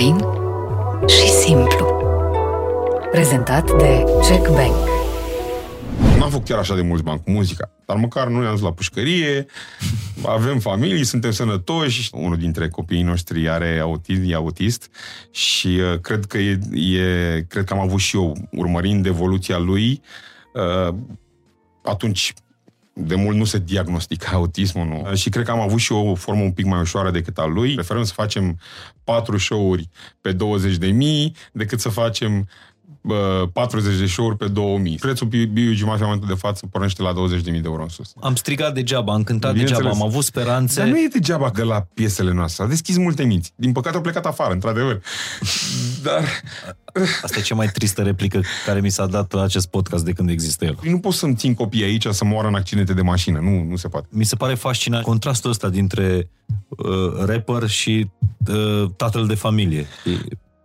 Fain și simplu. Prezentat de Check Bank. N-am făcut chiar așa de mulți bani cu muzica, dar măcar nu ne-am dus la pușcărie, avem familii, suntem sănătoși. Unul dintre copiii noștri are autism, e autist și uh, cred că e, e, cred că am avut și eu, urmărind evoluția lui, uh, atunci de mult nu se diagnostica autismul, nu? Și cred că am avut și eu o formă un pic mai ușoară decât al lui. Preferăm să facem patru show-uri pe 20 de mii decât să facem 40 de show-uri pe 2000. Prețul Biugi Mafia în momentul de față pornește la 20.000 de euro în sus. Am strigat degeaba, am cântat degeaba, am avut speranțe. Dar nu e degeaba că la piesele noastre. A deschis multe minți. Din păcate au plecat afară, într-adevăr. Dar... Asta e cea mai tristă replică care mi s-a dat la acest podcast de când există el. Nu pot să-mi țin copiii aici să moară în accidente de mașină. Nu, nu se poate. Mi se pare fascinant contrastul ăsta dintre uh, rapper și uh, tatăl de familie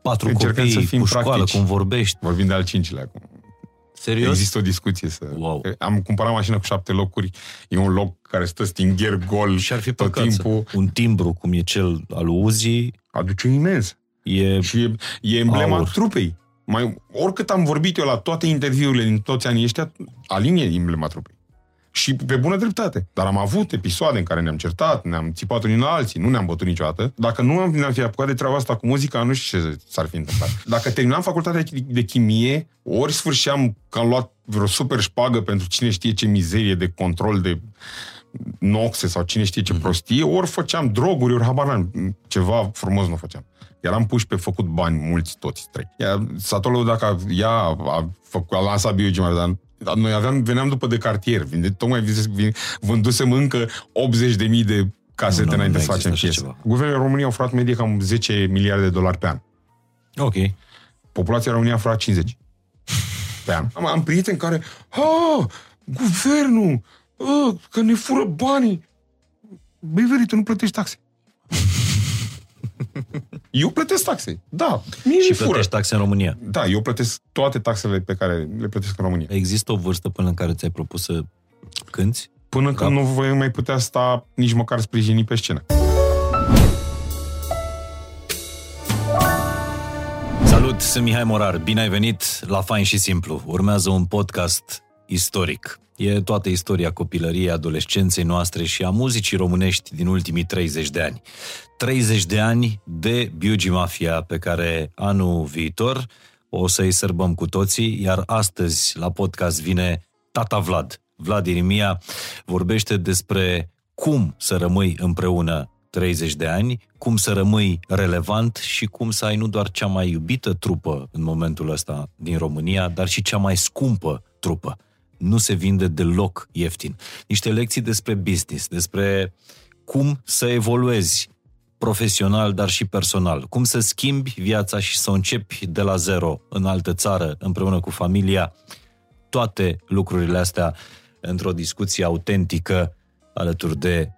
patru Încercăm copii, să fim cu școală, practici. cum vorbești. Vorbim de al cincilea acum. Serios? Există o discuție. Să... Wow. Am cumpărat mașină cu șapte locuri, e un loc care stă stingher gol și ar fi tot timpul. Un timbru, cum e cel al Uzi, aduce imens. E... Și e, e emblema aur. trupei. Mai, oricât am vorbit eu la toate interviurile din toți anii ăștia, Alin e emblema trupei. Și pe bună dreptate. Dar am avut episoade în care ne-am certat, ne-am țipat unii la alții, nu ne-am bătut niciodată. Dacă nu am, ne-am fi apucat de treaba asta cu muzica, nu știu ce s-ar fi întâmplat. Dacă terminam facultatea de chimie, ori sfârșeam că am luat vreo super șpagă pentru cine știe ce mizerie de control de noxe sau cine știe ce mhm. prostie, ori făceam droguri, ori habar ceva frumos nu făceam. Eram puși pe făcut bani mulți toți trei. Ea, Satolul, dacă ea a, a, făcut, a lansat biogemar, dar dar noi aveam, veneam după de cartier, vinde, tocmai vândusem încă 80.000 de casete nu, înainte să facem piese. Guvernul României au furat medie cam 10 miliarde de dolari pe an. Ok. Populația României a furat 50 pe an. Am, am prieteni care, ah, guvernul, ah, că ne fură banii. Băi, veri, tu nu plătești taxe. Eu plătesc taxe. Da. Mie și plătești fură. taxe în România. Da, eu plătesc toate taxele pe care le plătesc în România. Există o vârstă până în care ți-ai propus să cânti? Până da. când nu voi mai putea sta nici măcar sprijini pe scenă. Salut, sunt Mihai Morar. Bine ai venit la Fain și Simplu. Urmează un podcast istoric. E toată istoria copilăriei, adolescenței noastre și a muzicii românești din ultimii 30 de ani. 30 de ani de Biugi Mafia pe care anul viitor o să-i sărbăm cu toții, iar astăzi la podcast vine Tata Vlad. Vlad Irimia vorbește despre cum să rămâi împreună 30 de ani, cum să rămâi relevant și cum să ai nu doar cea mai iubită trupă în momentul ăsta din România, dar și cea mai scumpă trupă nu se vinde deloc ieftin. Niște lecții despre business, despre cum să evoluezi profesional, dar și personal. Cum să schimbi viața și să începi de la zero în altă țară, împreună cu familia. Toate lucrurile astea într-o discuție autentică alături de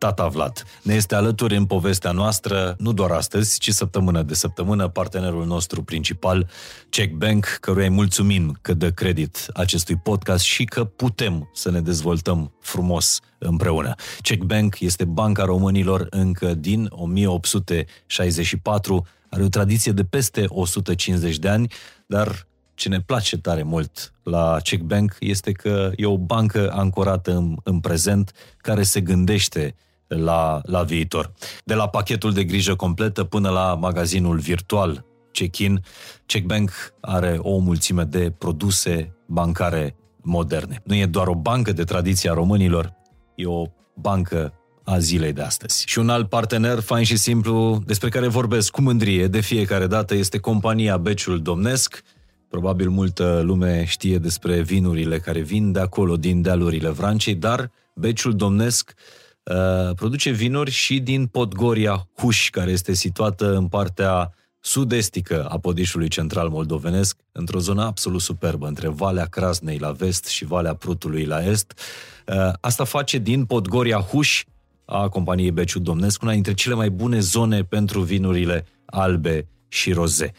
Tata Vlad. Ne este alături în povestea noastră, nu doar astăzi, ci săptămână de săptămână, partenerul nostru principal, Check Bank, căruia îi mulțumim că dă credit acestui podcast și că putem să ne dezvoltăm frumos împreună. Check Bank este banca românilor încă din 1864, are o tradiție de peste 150 de ani, dar ce ne place tare mult la Check Bank este că e o bancă ancorată în, în prezent care se gândește la, la viitor. De la pachetul de grijă completă până la magazinul virtual check-in, Checkbank are o mulțime de produse bancare moderne. Nu e doar o bancă de tradiție a românilor, e o bancă a zilei de astăzi. Și un alt partener fain și simplu despre care vorbesc cu mândrie de fiecare dată este compania Beciul Domnesc. Probabil multă lume știe despre vinurile care vin de acolo, din dealurile Vrancei, dar Beciul Domnesc Uh, produce vinuri și din Podgoria Huș, care este situată în partea sud-estică a podișului central moldovenesc, într-o zonă absolut superbă, între Valea Crasnei la vest și Valea Prutului la est. Uh, asta face din Podgoria Huș, a companiei Beciu Domnesc, una dintre cele mai bune zone pentru vinurile albe și roze.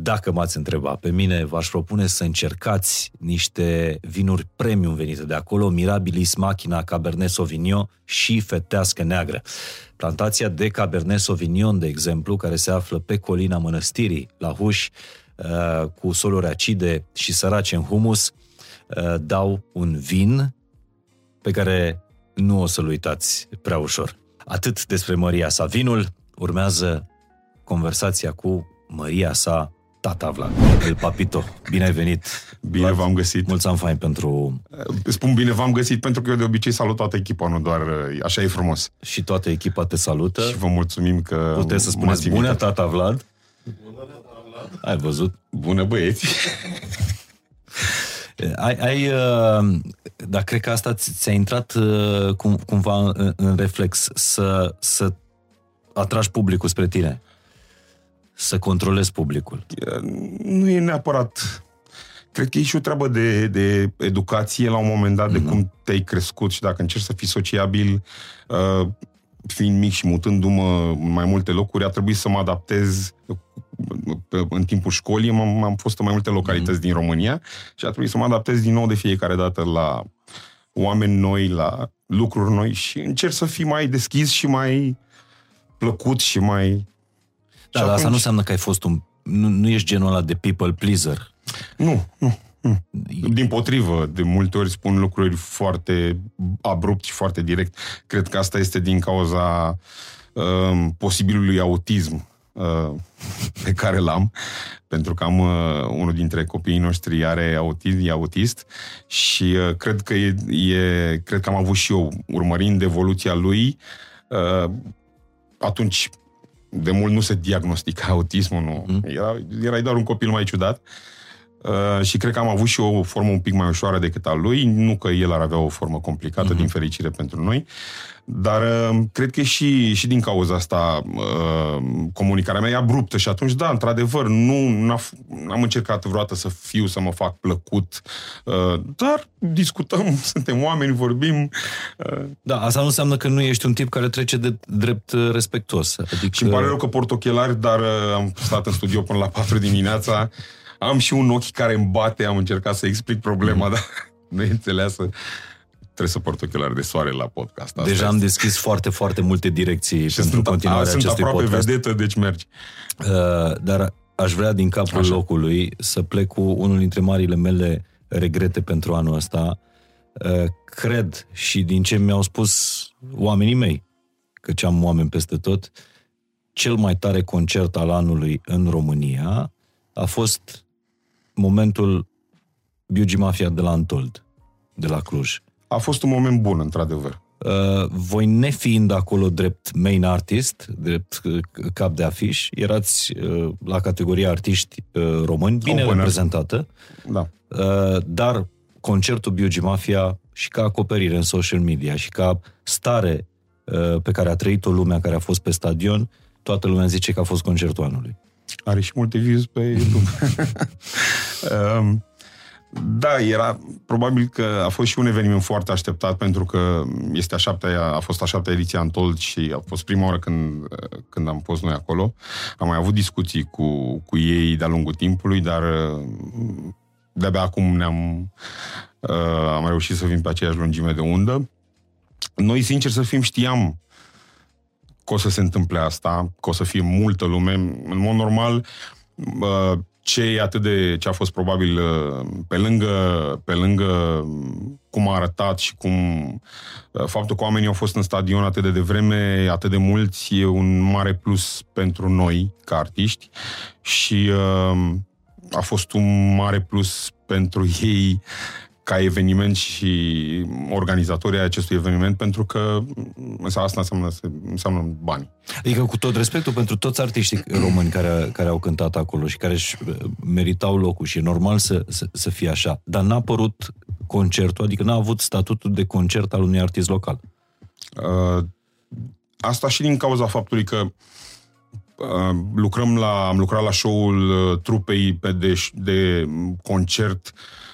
Dacă m-ați întrebat pe mine, v-aș propune să încercați niște vinuri premium venite de acolo, Mirabilis Machina Cabernet Sauvignon și Fetească Neagră. Plantația de Cabernet Sauvignon, de exemplu, care se află pe colina mănăstirii, la Huș, uh, cu soluri acide și sărace în humus, uh, dau un vin pe care nu o să-l uitați prea ușor. Atât despre Maria sa. Vinul urmează conversația cu Maria sa, tata Vlad, el Papito. Bine ai venit! Bine Vlad, v-am găsit! Mulți am fain pentru... Spun bine v-am găsit pentru că eu de obicei salut toată echipa, nu doar așa e frumos. Și toată echipa te salută. Și vă mulțumim că Puteți să spuneți bună tata Vlad? Bună tata Vlad! Ai văzut? Bună băieți! Ai, ai uh, dar cred că asta ți-a intrat uh, cum, cumva în, în reflex să, să atragi publicul spre tine să controlezi publicul? Nu e neapărat... Cred că e și o treabă de, de educație la un moment dat, mm-hmm. de mhm. cum te-ai crescut și dacă încerci să fii sociabil, uh, fiind mic și mutându-mă în mai multe locuri, a trebuit să mă adaptez în timpul școlii, am, am fost în mai multe localități mm-hmm. din România și a trebuit să mă adaptez din nou de fiecare dată la oameni noi, la lucruri noi și încerc să fii mai deschis și mai plăcut și mai da, dar asta nu înseamnă că ai fost un... Nu, nu ești genul ăla de people pleaser. Nu, nu. nu. Din potrivă, de multe ori spun lucruri foarte abrupt și foarte direct. Cred că asta este din cauza uh, posibilului autism uh, pe care l-am, pentru că am uh, unul dintre copiii noștri are autism, e autist și uh, cred că e, e, cred că am avut și eu, urmărind evoluția lui, uh, atunci de mult nu se diagnostica autismul, nu. Mm. Era, erai doar un copil mai ciudat. Uh, și cred că am avut și o formă un pic mai ușoară decât a lui, nu că el ar avea o formă complicată, mm-hmm. din fericire pentru noi, dar uh, cred că și, și din cauza asta uh, comunicarea mea e abruptă și atunci, da, într-adevăr, nu am încercat vreodată să fiu, să mă fac plăcut, uh, dar discutăm, suntem oameni, vorbim. Uh. Da, asta nu înseamnă că nu ești un tip care trece de drept uh, respectuos. Adică... Și îmi pare rău că port ochelari, dar uh, am stat în studio până la 4 dimineața, am și un ochi care îmi bate, am încercat să explic problema, mm. dar nu e înțeleasă trebuie să port ochelari de soare la podcast. Asta Deja am deschis foarte, foarte multe direcții și pentru sunt, continuarea a, acestui sunt aproape podcast. vedetă, deci mergi. Uh, dar aș vrea din capul Așa. locului să plec cu unul dintre marile mele regrete pentru anul ăsta. Uh, cred și din ce mi-au spus oamenii mei, ce am oameni peste tot, cel mai tare concert al anului în România a fost momentul Biugi Mafia de la Antold, de la Cluj. A fost un moment bun, într-adevăr. Uh, voi nefiind acolo drept main artist, drept uh, cap de afiș, erați uh, la categoria artiști uh, români, bine Open reprezentată, da. uh, dar concertul Biugi Mafia și ca acoperire în social media și ca stare uh, pe care a trăit-o lumea care a fost pe stadion, toată lumea zice că a fost concertul anului. Are și multe views pe YouTube. um, da, era probabil că a fost și un eveniment foarte așteptat pentru că este a șaptea, a fost a șaptea ediție Antold și a fost prima oară când, când am fost noi acolo. Am mai avut discuții cu, cu ei de-a lungul timpului, dar de-abia acum ne-am uh, am reușit să fim pe aceeași lungime de undă. Noi, sincer să fim, știam că o să se întâmple asta, că o să fie multă lume. În mod normal, uh, ce e atât de, ce a fost probabil uh, pe lângă, pe lângă cum a arătat și cum uh, faptul că oamenii au fost în stadion atât de devreme, atât de mulți, e un mare plus pentru noi ca artiști și uh, a fost un mare plus pentru ei ca eveniment și organizatorii acestui eveniment, pentru că asta înseamnă, înseamnă bani. Adică cu tot respectul pentru toți artiștii români care, care au cântat acolo și care își uh, meritau locul și e normal să, să, să fie așa, dar n-a apărut concertul, adică n-a avut statutul de concert al unui artist local. Uh, asta și din cauza faptului că uh, lucrăm la, am lucrat la show-ul uh, trupei pe de, de concert uh, Uh,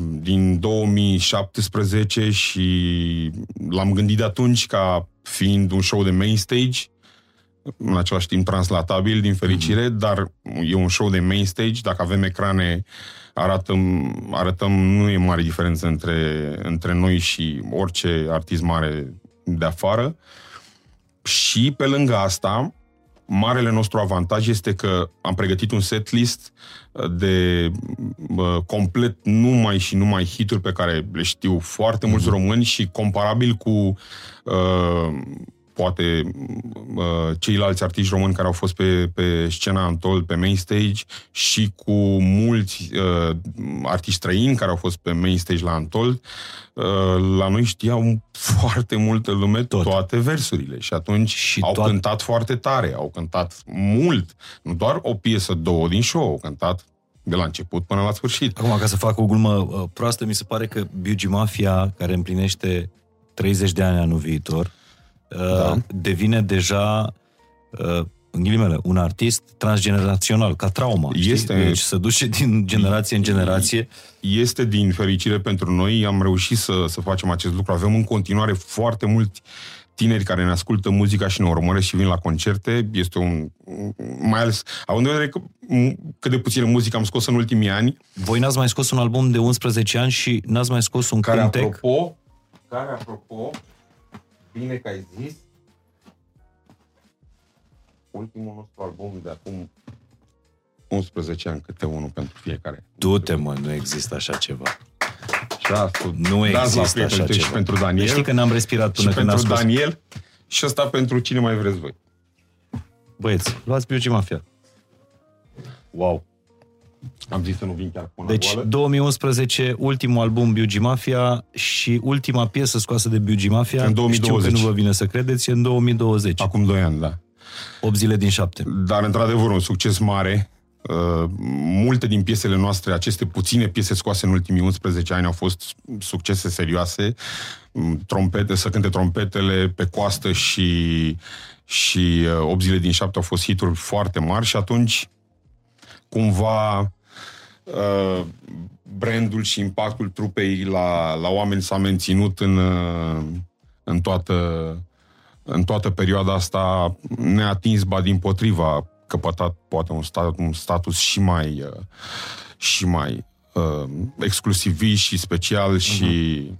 din 2017 și l-am gândit de atunci ca fiind un show de main stage, în același timp translatabil, din fericire, mm-hmm. dar e un show de main stage, dacă avem ecrane, arătăm, arătăm nu e mare diferență între, între noi și orice artist mare de afară. Și pe lângă asta, marele nostru avantaj este că am pregătit un setlist de uh, complet numai și numai hituri pe care le știu foarte mulți mm-hmm. români și comparabil cu uh, poate uh, ceilalți artiști români care au fost pe, pe scena Antold, pe main stage și cu mulți uh, artiști străini care au fost pe main stage la Antold, uh, la noi știau foarte multă lume Tot. toate versurile și atunci și au toat... cântat foarte tare, au cântat mult, nu doar o piesă, două din show, au cântat de la început până la sfârșit. Acum, ca să fac o glumă uh, proastă, mi se pare că Biugi Mafia, care împlinește 30 de ani anul viitor, da. Uh, devine deja uh, în ghilimele, un artist transgenerațional, ca trauma. Este, Deci se duce din generație în generație. Este din fericire pentru noi, am reușit să, să facem acest lucru. Avem în continuare foarte mulți tineri care ne ascultă muzica și ne urmăresc și vin la concerte. Este un... mai ales, având în vedere că, cât de puțină muzică am scos în ultimii ani. Voi n-ați mai scos un album de 11 ani și n-ați mai scos un care, cântec? Apropo, care, apropo, Bine că ai zis. Ultimul nostru album de acum 11 ani, câte unul pentru fiecare. Du-te, mă, nu există așa ceva. Și asta, nu există așa ceva. Și pentru Daniel. Știi că n-am respirat până și când pentru spus. Daniel și asta pentru cine mai vreți voi. Băieți, luați Biugi Mafia. Wow. Am zis să nu vin chiar până Deci, goală. 2011, ultimul album Biugi Mafia și ultima piesă scoasă de Biugi Mafia. În 2020. Știu că nu vă vine să credeți, e în 2020. Acum 2 ani, da. 8 zile din 7. Dar, într-adevăr, un succes mare. Uh, multe din piesele noastre, aceste puține piese scoase în ultimii 11 ani, au fost succese serioase. Mm, Trompete, să cânte trompetele pe coastă și, și uh, 8 zile din 7 au fost hituri foarte mari și atunci cumva uh, brandul și impactul trupei la, la oameni s-a menținut în, uh, în, toată, în toată perioada asta neatins, ba din potriva, a căpătat poate un, stat, un status și mai, uh, și mai uh, exclusivist și special uh-huh. și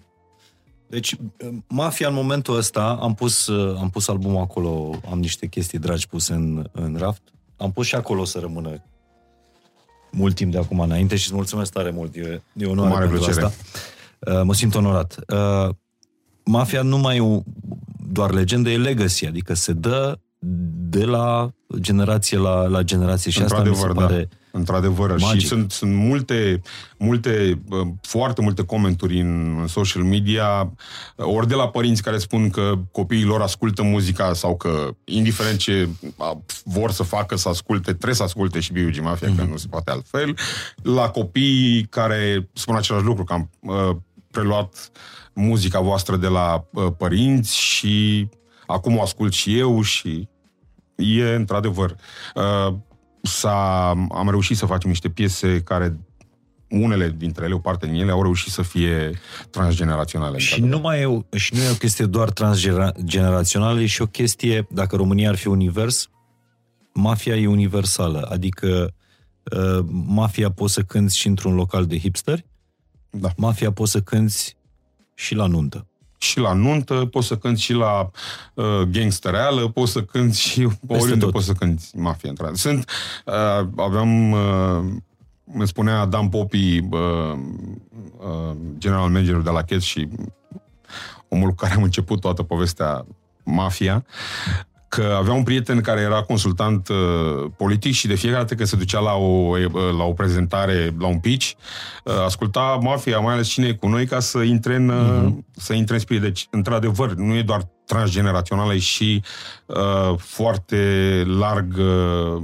Deci, Mafia, în momentul ăsta, am pus, uh, am pus albumul acolo, am niște chestii dragi puse în, în raft. Am pus și acolo să rămână mult timp de acum înainte și îți mulțumesc tare mult. E, e onoare Mare pentru plăcere. asta. Uh, mă simt onorat. Uh, Mafia nu mai e o- doar legendă, e legacy, adică se dă de la generație la, la generație și asta mi se Într-adevăr, pare... da. Într-adevăr. magic. Și sunt, sunt multe, multe, uh, foarte multe comentarii în în social media, uh, ori de la părinți care spun că copiii lor ascultă muzica sau că, indiferent ce uh, vor să facă să asculte, trebuie să asculte și B.U.G. Mafia, mm-hmm. că nu se poate altfel, la copiii care spun același lucru, că am uh, preluat muzica voastră de la uh, părinți și acum o ascult și eu și e într-adevăr. Uh, s-a, am reușit să facem niște piese care unele dintre ele, o parte din ele, au reușit să fie transgeneraționale. Și într-adevăr. nu, mai e, o- și nu e o chestie doar transgenerațională, e și o chestie, dacă România ar fi univers, mafia e universală. Adică uh, mafia poți să cânti și într-un local de hipsteri, Da. mafia poți să cânti și la nuntă. Și la nuntă, poți să cânti și la uh, gangstereală, poți să cânti și oriunde tot. poți să cânti mafia. într-adevăr. Sunt, uh, aveam, uh, îmi spunea Dan Popi, uh, uh, general managerul de la Chet și omul cu care am început toată povestea mafia, că avea un prieten care era consultant uh, politic și de fiecare dată când se ducea la o, uh, la o prezentare, la un pitch, uh, asculta mafia, mai ales cine e cu noi, ca să intre în, uh, să intre în spirit. Deci, într-adevăr, nu e doar transgenerațională, e și uh, foarte larg uh,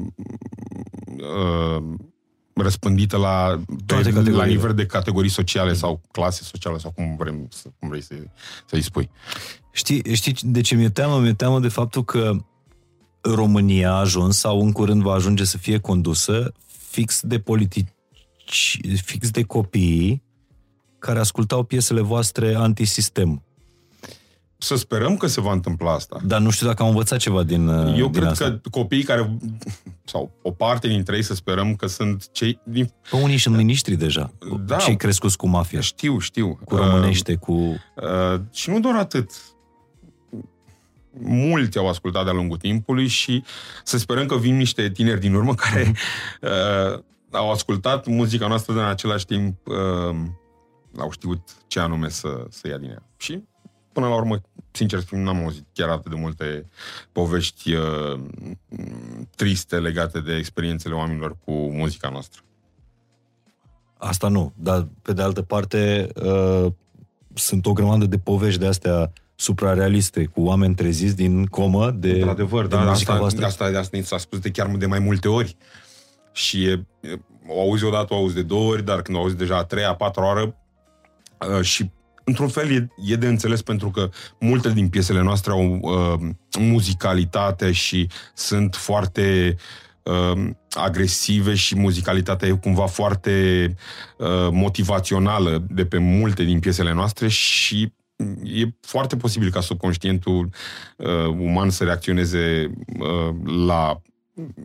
uh, răspândită la, Toate pe, la categoriile. nivel de categorii sociale sau clase sociale sau cum, vrem, să- cum vrei să, să-i spui. Știi, știi de ce mi-e teamă? Mi-e teamă de faptul că România a ajuns sau în curând va ajunge să fie condusă fix de politici, fix de copiii care ascultau piesele voastre antisistem. Să sperăm că se va întâmpla asta. Dar nu știu dacă am învățat ceva din Eu din cred asta. că copiii care, sau o parte dintre ei, să sperăm că sunt cei din... Că unii sunt miniștri deja. Da. Cei crescuți cu mafia. Știu, știu. Cu românește, cu... Uh, și nu doar atât. Mulți au ascultat de-a lungul timpului și să sperăm că vin niște tineri din urmă care uh, au ascultat muzica noastră, dar în același timp uh, au știut ce anume să, să ia din ea. Și până la urmă, sincer spun, n-am auzit chiar atât de multe povești uh, triste legate de experiențele oamenilor cu muzica noastră. Asta nu, dar pe de altă parte uh, sunt o grămadă de povești de astea suprarealiste cu oameni treziți din comă de, Într-adevăr, de da, muzica asta, voastră. asta, asta s-a spus de chiar de mai multe ori. Și e, e, o auzi odată, o auzi de două ori, dar când o auzi deja a treia, a patra oară uh, și într-un fel e, e de înțeles pentru că multe din piesele noastre au uh, muzicalitate și sunt foarte uh, agresive și muzicalitatea e cumva foarte uh, motivațională de pe multe din piesele noastre și e foarte posibil ca subconștientul uh, uman să reacționeze uh, la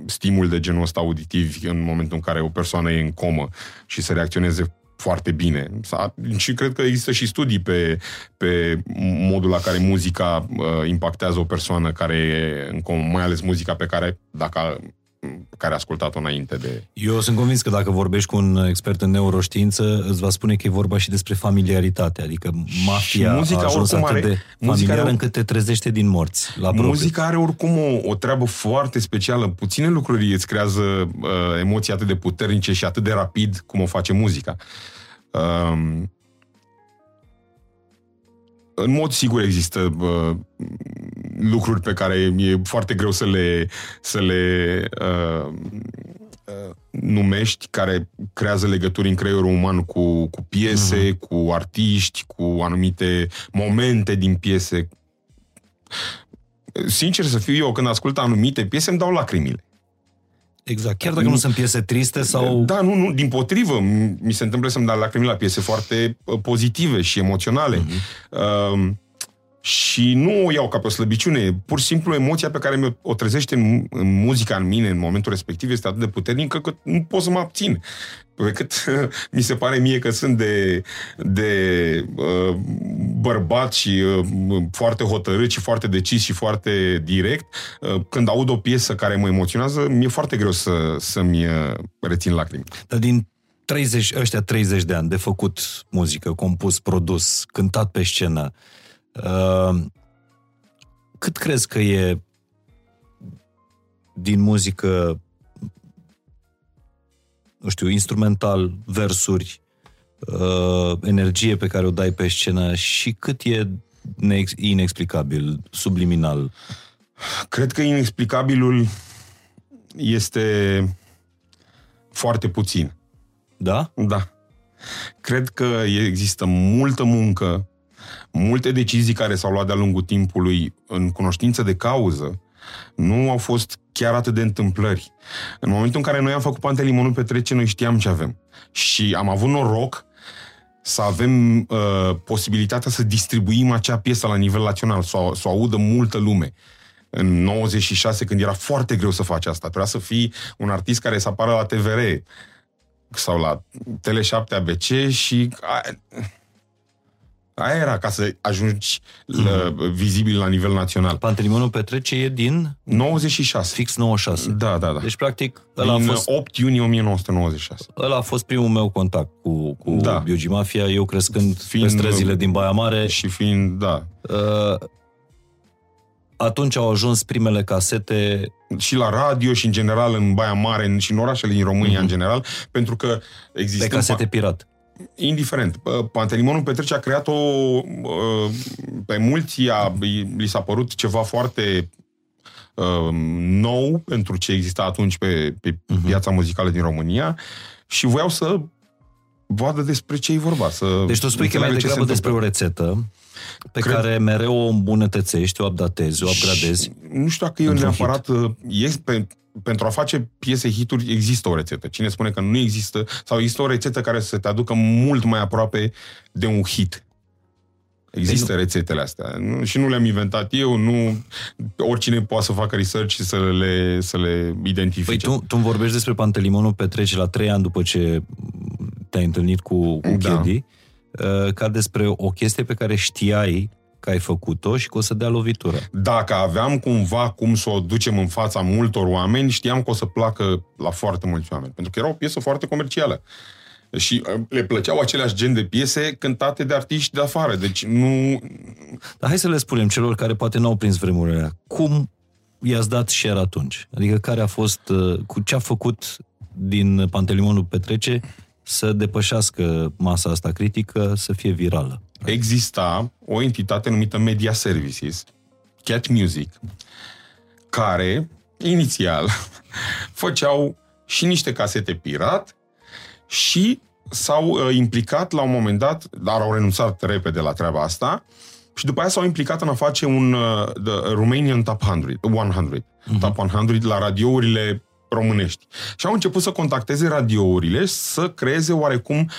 stimul de genul ăsta auditiv în momentul în care o persoană e în comă și să reacționeze foarte bine. S-a- Și cred că există și studii pe, pe modul la care muzica uh, impactează o persoană care e în comă, mai ales muzica pe care, dacă a, care a ascultat-o înainte de... Eu sunt convins că dacă vorbești cu un expert în neuroștiință, îți va spune că e vorba și despre familiaritate, adică mafia muzica a ajuns oricum atât are- de muzica familiară are- încât te trezește din morți la propriu. Muzica are oricum o, o treabă foarte specială. Puține lucruri îți creează uh, emoții atât de puternice și atât de rapid cum o face muzica. Um, în mod sigur există uh, lucruri pe care e foarte greu să le, să le uh, uh, numești, care creează legături în creierul uman cu, cu piese, uh-huh. cu artiști, cu anumite momente din piese. Sincer să fiu eu, când ascult anumite piese, îmi dau lacrimile. Exact, chiar dacă nu sunt piese triste sau... Da, nu, nu, din potrivă, m- mi se întâmplă să-mi dau lacrimi la piese foarte uh, pozitive și emoționale. Mm-hmm. Uh, și nu o iau ca pe o slăbiciune, pur și simplu emoția pe care mi o trezește în, în muzica în mine în momentul respectiv este atât de puternică că nu pot să mă abțin. Pe cât mi se pare mie că sunt de, de uh, bărbat și uh, foarte hotărât și foarte decis și foarte direct, uh, când aud o piesă care mă emoționează, mi-e foarte greu să, să-mi uh, rețin lacrimi. Dar din 30, ăștia 30 de ani de făcut muzică, compus, produs, cântat pe scenă, uh, cât crezi că e din muzică, nu știu, instrumental, versuri, uh, energie pe care o dai pe scenă și cât e neex- inexplicabil, subliminal? Cred că inexplicabilul este foarte puțin. Da? Da. Cred că există multă muncă, multe decizii care s-au luat de-a lungul timpului în cunoștință de cauză, nu au fost chiar atât de întâmplări. În momentul în care noi am făcut Pantelimonul Petrece, noi știam ce avem. Și am avut noroc să avem uh, posibilitatea să distribuim acea piesă la nivel național, să o, să o audă multă lume. În 96, când era foarte greu să faci asta, trebuia să fii un artist care să apară la TVR sau la Tele7 ABC și aia, aia era ca să ajungi la, vizibil la nivel național. Pantelimonul Petrece e din 96. fix 96. Da, da, da. Deci, practic, ăla a Din fost 8 iunie 1996. Ăla a fost primul meu contact cu, cu da. Da. Biogi Mafia, eu crescând Fiind- pe străzile din Baia Mare. Și fiind, da, Uh, atunci au ajuns primele casete, și la radio și în general în Baia Mare în- și în orașele din România Mhm. în general, pentru că pe există... casete pirat. Indiferent. P- Pantelimonul Petrece a creat-o uh, pe mulți, a, li s-a părut ceva foarte uh, nou pentru ce exista atunci pe, pe Mhm. piața muzicală din România și voiau să vadă despre ce e vorba. Să Deci tu spui că e mai înțeleagă ce degrabă se despre o întâmplă. rețetă pe Cred- care mereu o îmbunătățești, o updatezi, o upgradezi. Și Nu știu dacă e Într-un neapărat... uh, Este, pentru a face piese hituri există o rețetă. Cine spune că nu există, sau există o rețetă care să te aducă mult mai aproape de un hit. Există rețetele astea. Nu, și nu le-am inventat eu, nu oricine poate să facă research și să le, să le identifice. Păi tu, tu vorbești despre Pantelimonul Petrece la trei ani după ce te-ai întâlnit cu, cu da. Chedi, uh, ca despre o chestie pe care știai că ai făcut-o și că o să dea lovitură. Dacă aveam cumva cum să o ducem în fața multor oameni, știam că o să placă la foarte mulți oameni. Pentru că era o piesă foarte comercială. Și uh, le plăceau aceleași gen de piese cântate de artiști de afară. Deci nu... Dar hai să le spunem celor care poate n-au prins vremurile alea. Cum i-ați dat share atunci? Adică care a fost, uh, cu ce a făcut din Pantelimonul Petrece să depășească masa asta critică, să fie virală? Exista o entitate numită Media Services, Cat Music, care, inițial, făceau și niște casete pirat și s-au uh, implicat la un moment dat, dar au renunțat repede la treaba asta, și după aia s-au implicat în a face un uh, the Romanian Top 100, 100 uh-huh. Top 100 la radiourile românești. Și au început să contacteze radiourile să creeze oarecum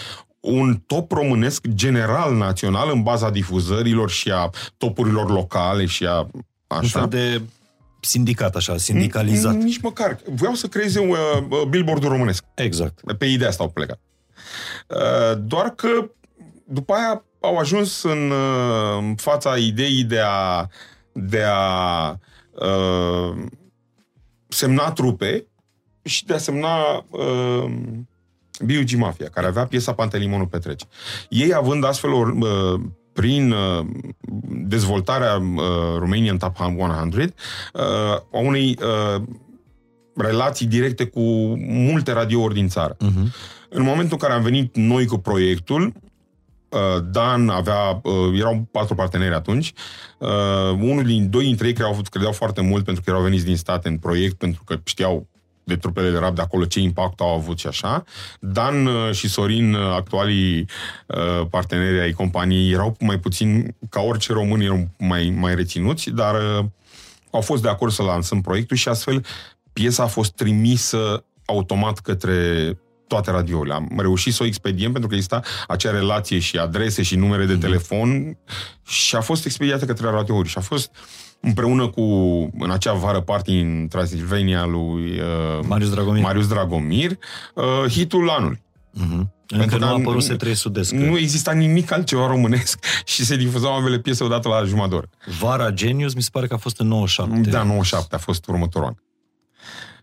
un top românesc general național în baza difuzărilor și a topurilor locale și a așa. Un fel de sindicat, așa, sindicalizat. Nici măcar. Vreau să creeze un uh, billboard românesc. Exact. Pe ideea asta au plecat. Uh, doar că după aia au ajuns în uh, fața ideii de a, de a uh, semna trupe și de a semna uh, B.U.G. Mafia, care avea piesa Pantelimonul Petrece. Ei având astfel o, uh, prin uh, dezvoltarea uh, Romanian Top 100 uh, a unei uh, relații directe cu multe radiouri din țară. Uh-huh. În momentul în care am venit noi cu proiectul, uh, Dan avea, uh, erau patru parteneri atunci, uh, unul din, doi dintre ei credeau, credeau foarte mult pentru că erau veniți din state în proiect, pentru că știau de trupele de rap de acolo, ce impact au avut și așa. Dan uh, și Sorin, uh, actualii uh, parteneri ai companiei, erau mai puțin, ca orice români, erau mai, mai reținuți, dar au fost de acord să lansăm proiectul și astfel piesa a fost trimisă automat către toate radiourile. Am reușit să o expediem pentru că exista acea relație și adrese și numere de mm-hmm. telefon și a fost expediată către radiouri și a fost uh, împreună cu, în acea vară, party în Transilvania lui uh, Marius Dragomir, Marius Dragomir uh, hitul anului. Uh-huh. Încă nu a apărut se trei sudesc. Nu exista nimic altceva românesc și se difuzau ambele piese odată la jumătate Vara Genius mi se pare că a fost în 97. Da, 97 a fost următorul an.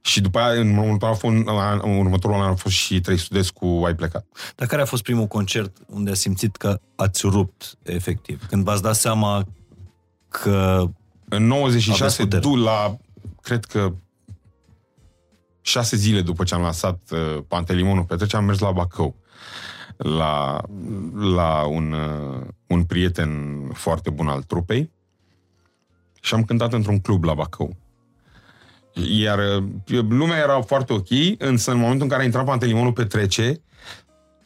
Și după aia, în următorul an, în următorul an a fost și trei sudesc cu Ai plecat. Dar care a fost primul concert unde a simțit că ați rupt, efectiv? Când v-ați dat seama că în 96, du la, cred că, șase zile după ce am lansat uh, Pantelimonul Petrece, am mers la Bacău la, la un, uh, un prieten foarte bun al trupei și am cântat într-un club la Bacău. Iar uh, lumea era foarte ok, însă în momentul în care a intrat Pantelimonul Petrece,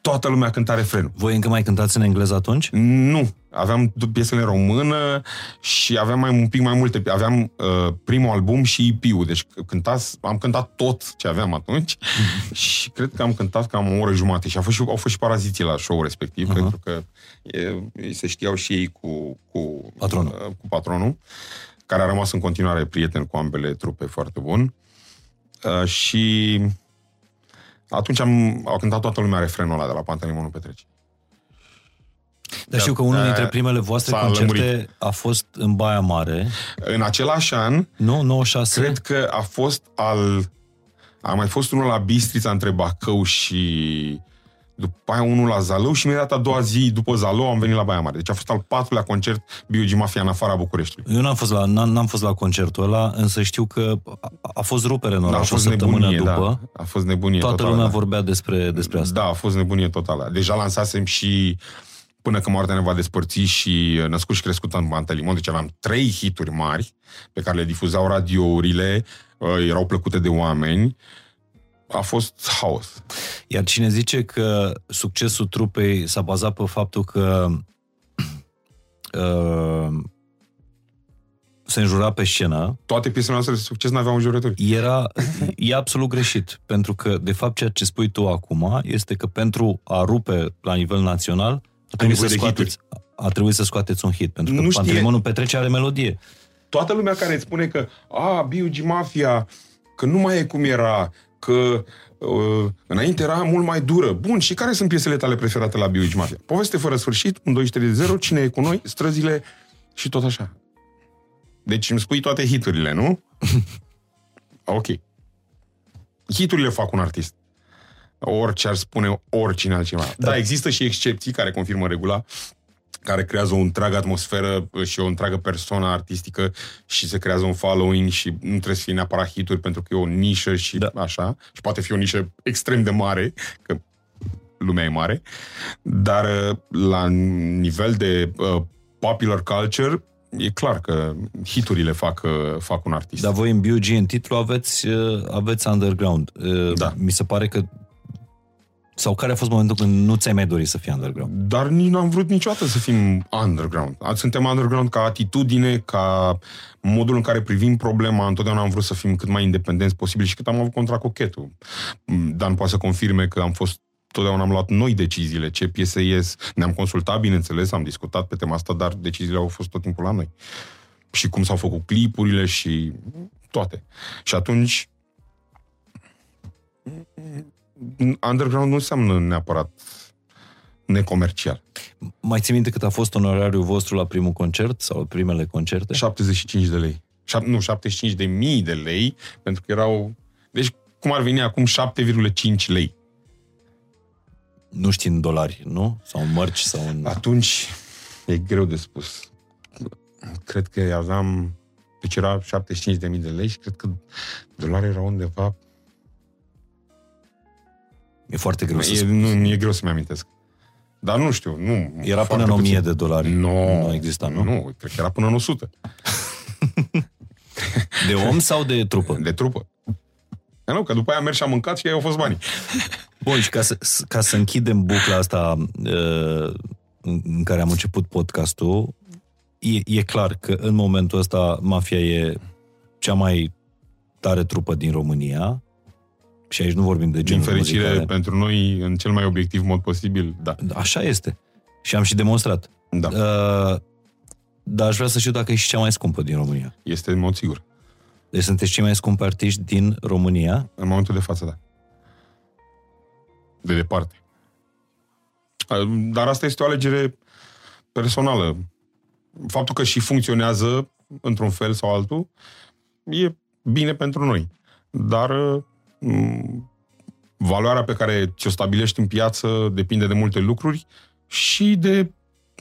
toată lumea cânta refrenul. Voi încă mai cântați în engleză atunci? Nu. Aveam piesele în română și aveam mai un pic mai multe. Aveam uh, primul album și EP-ul. Deci cântați, am cântat tot ce aveam atunci mm-hmm. și cred că am cântat cam o oră jumate. Și au fost și, au fost și paraziții la show respectiv, uh-huh. pentru că e, se știau și ei cu, cu, patronul. Uh, cu patronul, care a rămas în continuare prieten cu ambele trupe foarte bun. Uh, și atunci am, au cântat toată lumea refrenul ăla de la Pantelimonul Petreci. Dar știu că unul dintre primele voastre concerte lămurit. a fost în Baia Mare. În același an, nu, 96? cred că a fost al... A mai fost unul la Bistrița între Bacău și după aia unul la Zalău și imediat a doua zi după Zalău am venit la Baia Mare. Deci a fost al patrulea concert Biogi Mafia în afara Bucureștiului. Eu n-am fost la, n-am, n-am fost la concertul ăla, însă știu că a, a fost rupere în oraș da, a fost o săptămână nebunie, da. după. Da. A fost nebunie Toată totală, lumea da. vorbea despre, despre asta. Da, a fost nebunie totală. Deja lansasem și până când moartea ne va despărți și născut și crescut în Pantelimon, deci aveam trei hituri mari pe care le difuzau radiourile, uh, erau plăcute de oameni a fost haos. Iar cine zice că succesul trupei s-a bazat pe faptul că uh, se înjura pe scenă... Toate piesele noastre de succes n-aveau înjurături. Era, e absolut greșit, pentru că, de fapt, ceea ce spui tu acum este că pentru a rupe la nivel național, trebuie să scoateți, a trebuit să scoateți un hit? Pentru că Nu nu știe- Panteleimon Petrece are melodie. toată lumea care îți spune că a, B.U.G. Mafia, că nu mai e cum era, că uh, înainte era mult mai dură. Bun, și care sunt piesele tale preferate la B.U.G. Mafia? Poveste fără sfârșit, un 2 3 0, cine e cu noi, străzile și tot așa. Deci îmi spui toate hiturile, nu? ok. Hiturile fac un artist. Orice ar spune oricine altcineva. Da. da, există și excepții care confirmă regula care creează o întreagă atmosferă și o întreagă persoană artistică și se creează un following și nu trebuie să fie neapărat hituri pentru că e o nișă și Da. da. așa. Și poate fi o nișă extrem de mare, că lumea e mare, dar uh, la nivel de uh, popular culture e clar că hiturile fac, uh, fac un artist. Dar voi în BUG, în titlu, aveți, uh, aveți underground. Uh, Da. Mi se pare că... Sau care a fost momentul când nu ți-ai mai dorit să fii underground? Dar nici n-am vrut niciodată să fim underground. Suntem underground ca atitudine, ca modul în care privim problema. Întotdeauna am vrut să fim cât mai independenți posibil și cât am avut contra cochetul. Dan poate să confirme că am fost totdeauna am luat noi deciziile, ce piese ies. Ne-am consultat, bineînțeles, am discutat pe tema asta, dar deciziile au fost tot timpul la noi. Și cum s-au făcut clipurile și toate. Și atunci underground nu înseamnă neapărat necomercial. Mai ții minte cât a fost onorariul vostru la primul concert sau la primele concerte? 75 de lei. Șap- nu, 75 de mii de lei, pentru că erau... Deci, cum ar veni acum 7,5 lei. Nu știi în dolari, nu? Sau în mărci sau în... Atunci, e greu de spus. Cred că aveam... Deci era 75 de mii de lei și cred că dolari era undeva... E foarte greu să E, spun. nu, e greu să-mi amintesc. Dar nu știu, nu... Era foarte până în 1000 puțin. de dolari. Nu, Nu exista, nu? Nu, cred că era până în 100. De om sau de trupă? De trupă. Dar nu, că după aia am mers și am mâncat și ei au fost banii. Bun, și ca să, ca să închidem bucla asta uh, în în care am început podcastul, e, e clar că în momentul ăsta mafia e cea mai tare trupă din România și aici nu vorbim de Din genul fericire, muzicale. pentru noi, în cel mai obiectiv mod posibil, da. Așa este. Și am și demonstrat. Da, Uh, dar aș vrea să știu dacă e și cea mai scumpă din România. este în mod sigur. Deci sunteți cei mai scumpi artiști din România. În momentul de față, da. De departe. Dar asta este o alegere personală. Faptul că și funcționează într-un fel sau altul e bine pentru noi. Dar m, valoarea pe care ți-o stabilești în piață depinde de multe lucruri și de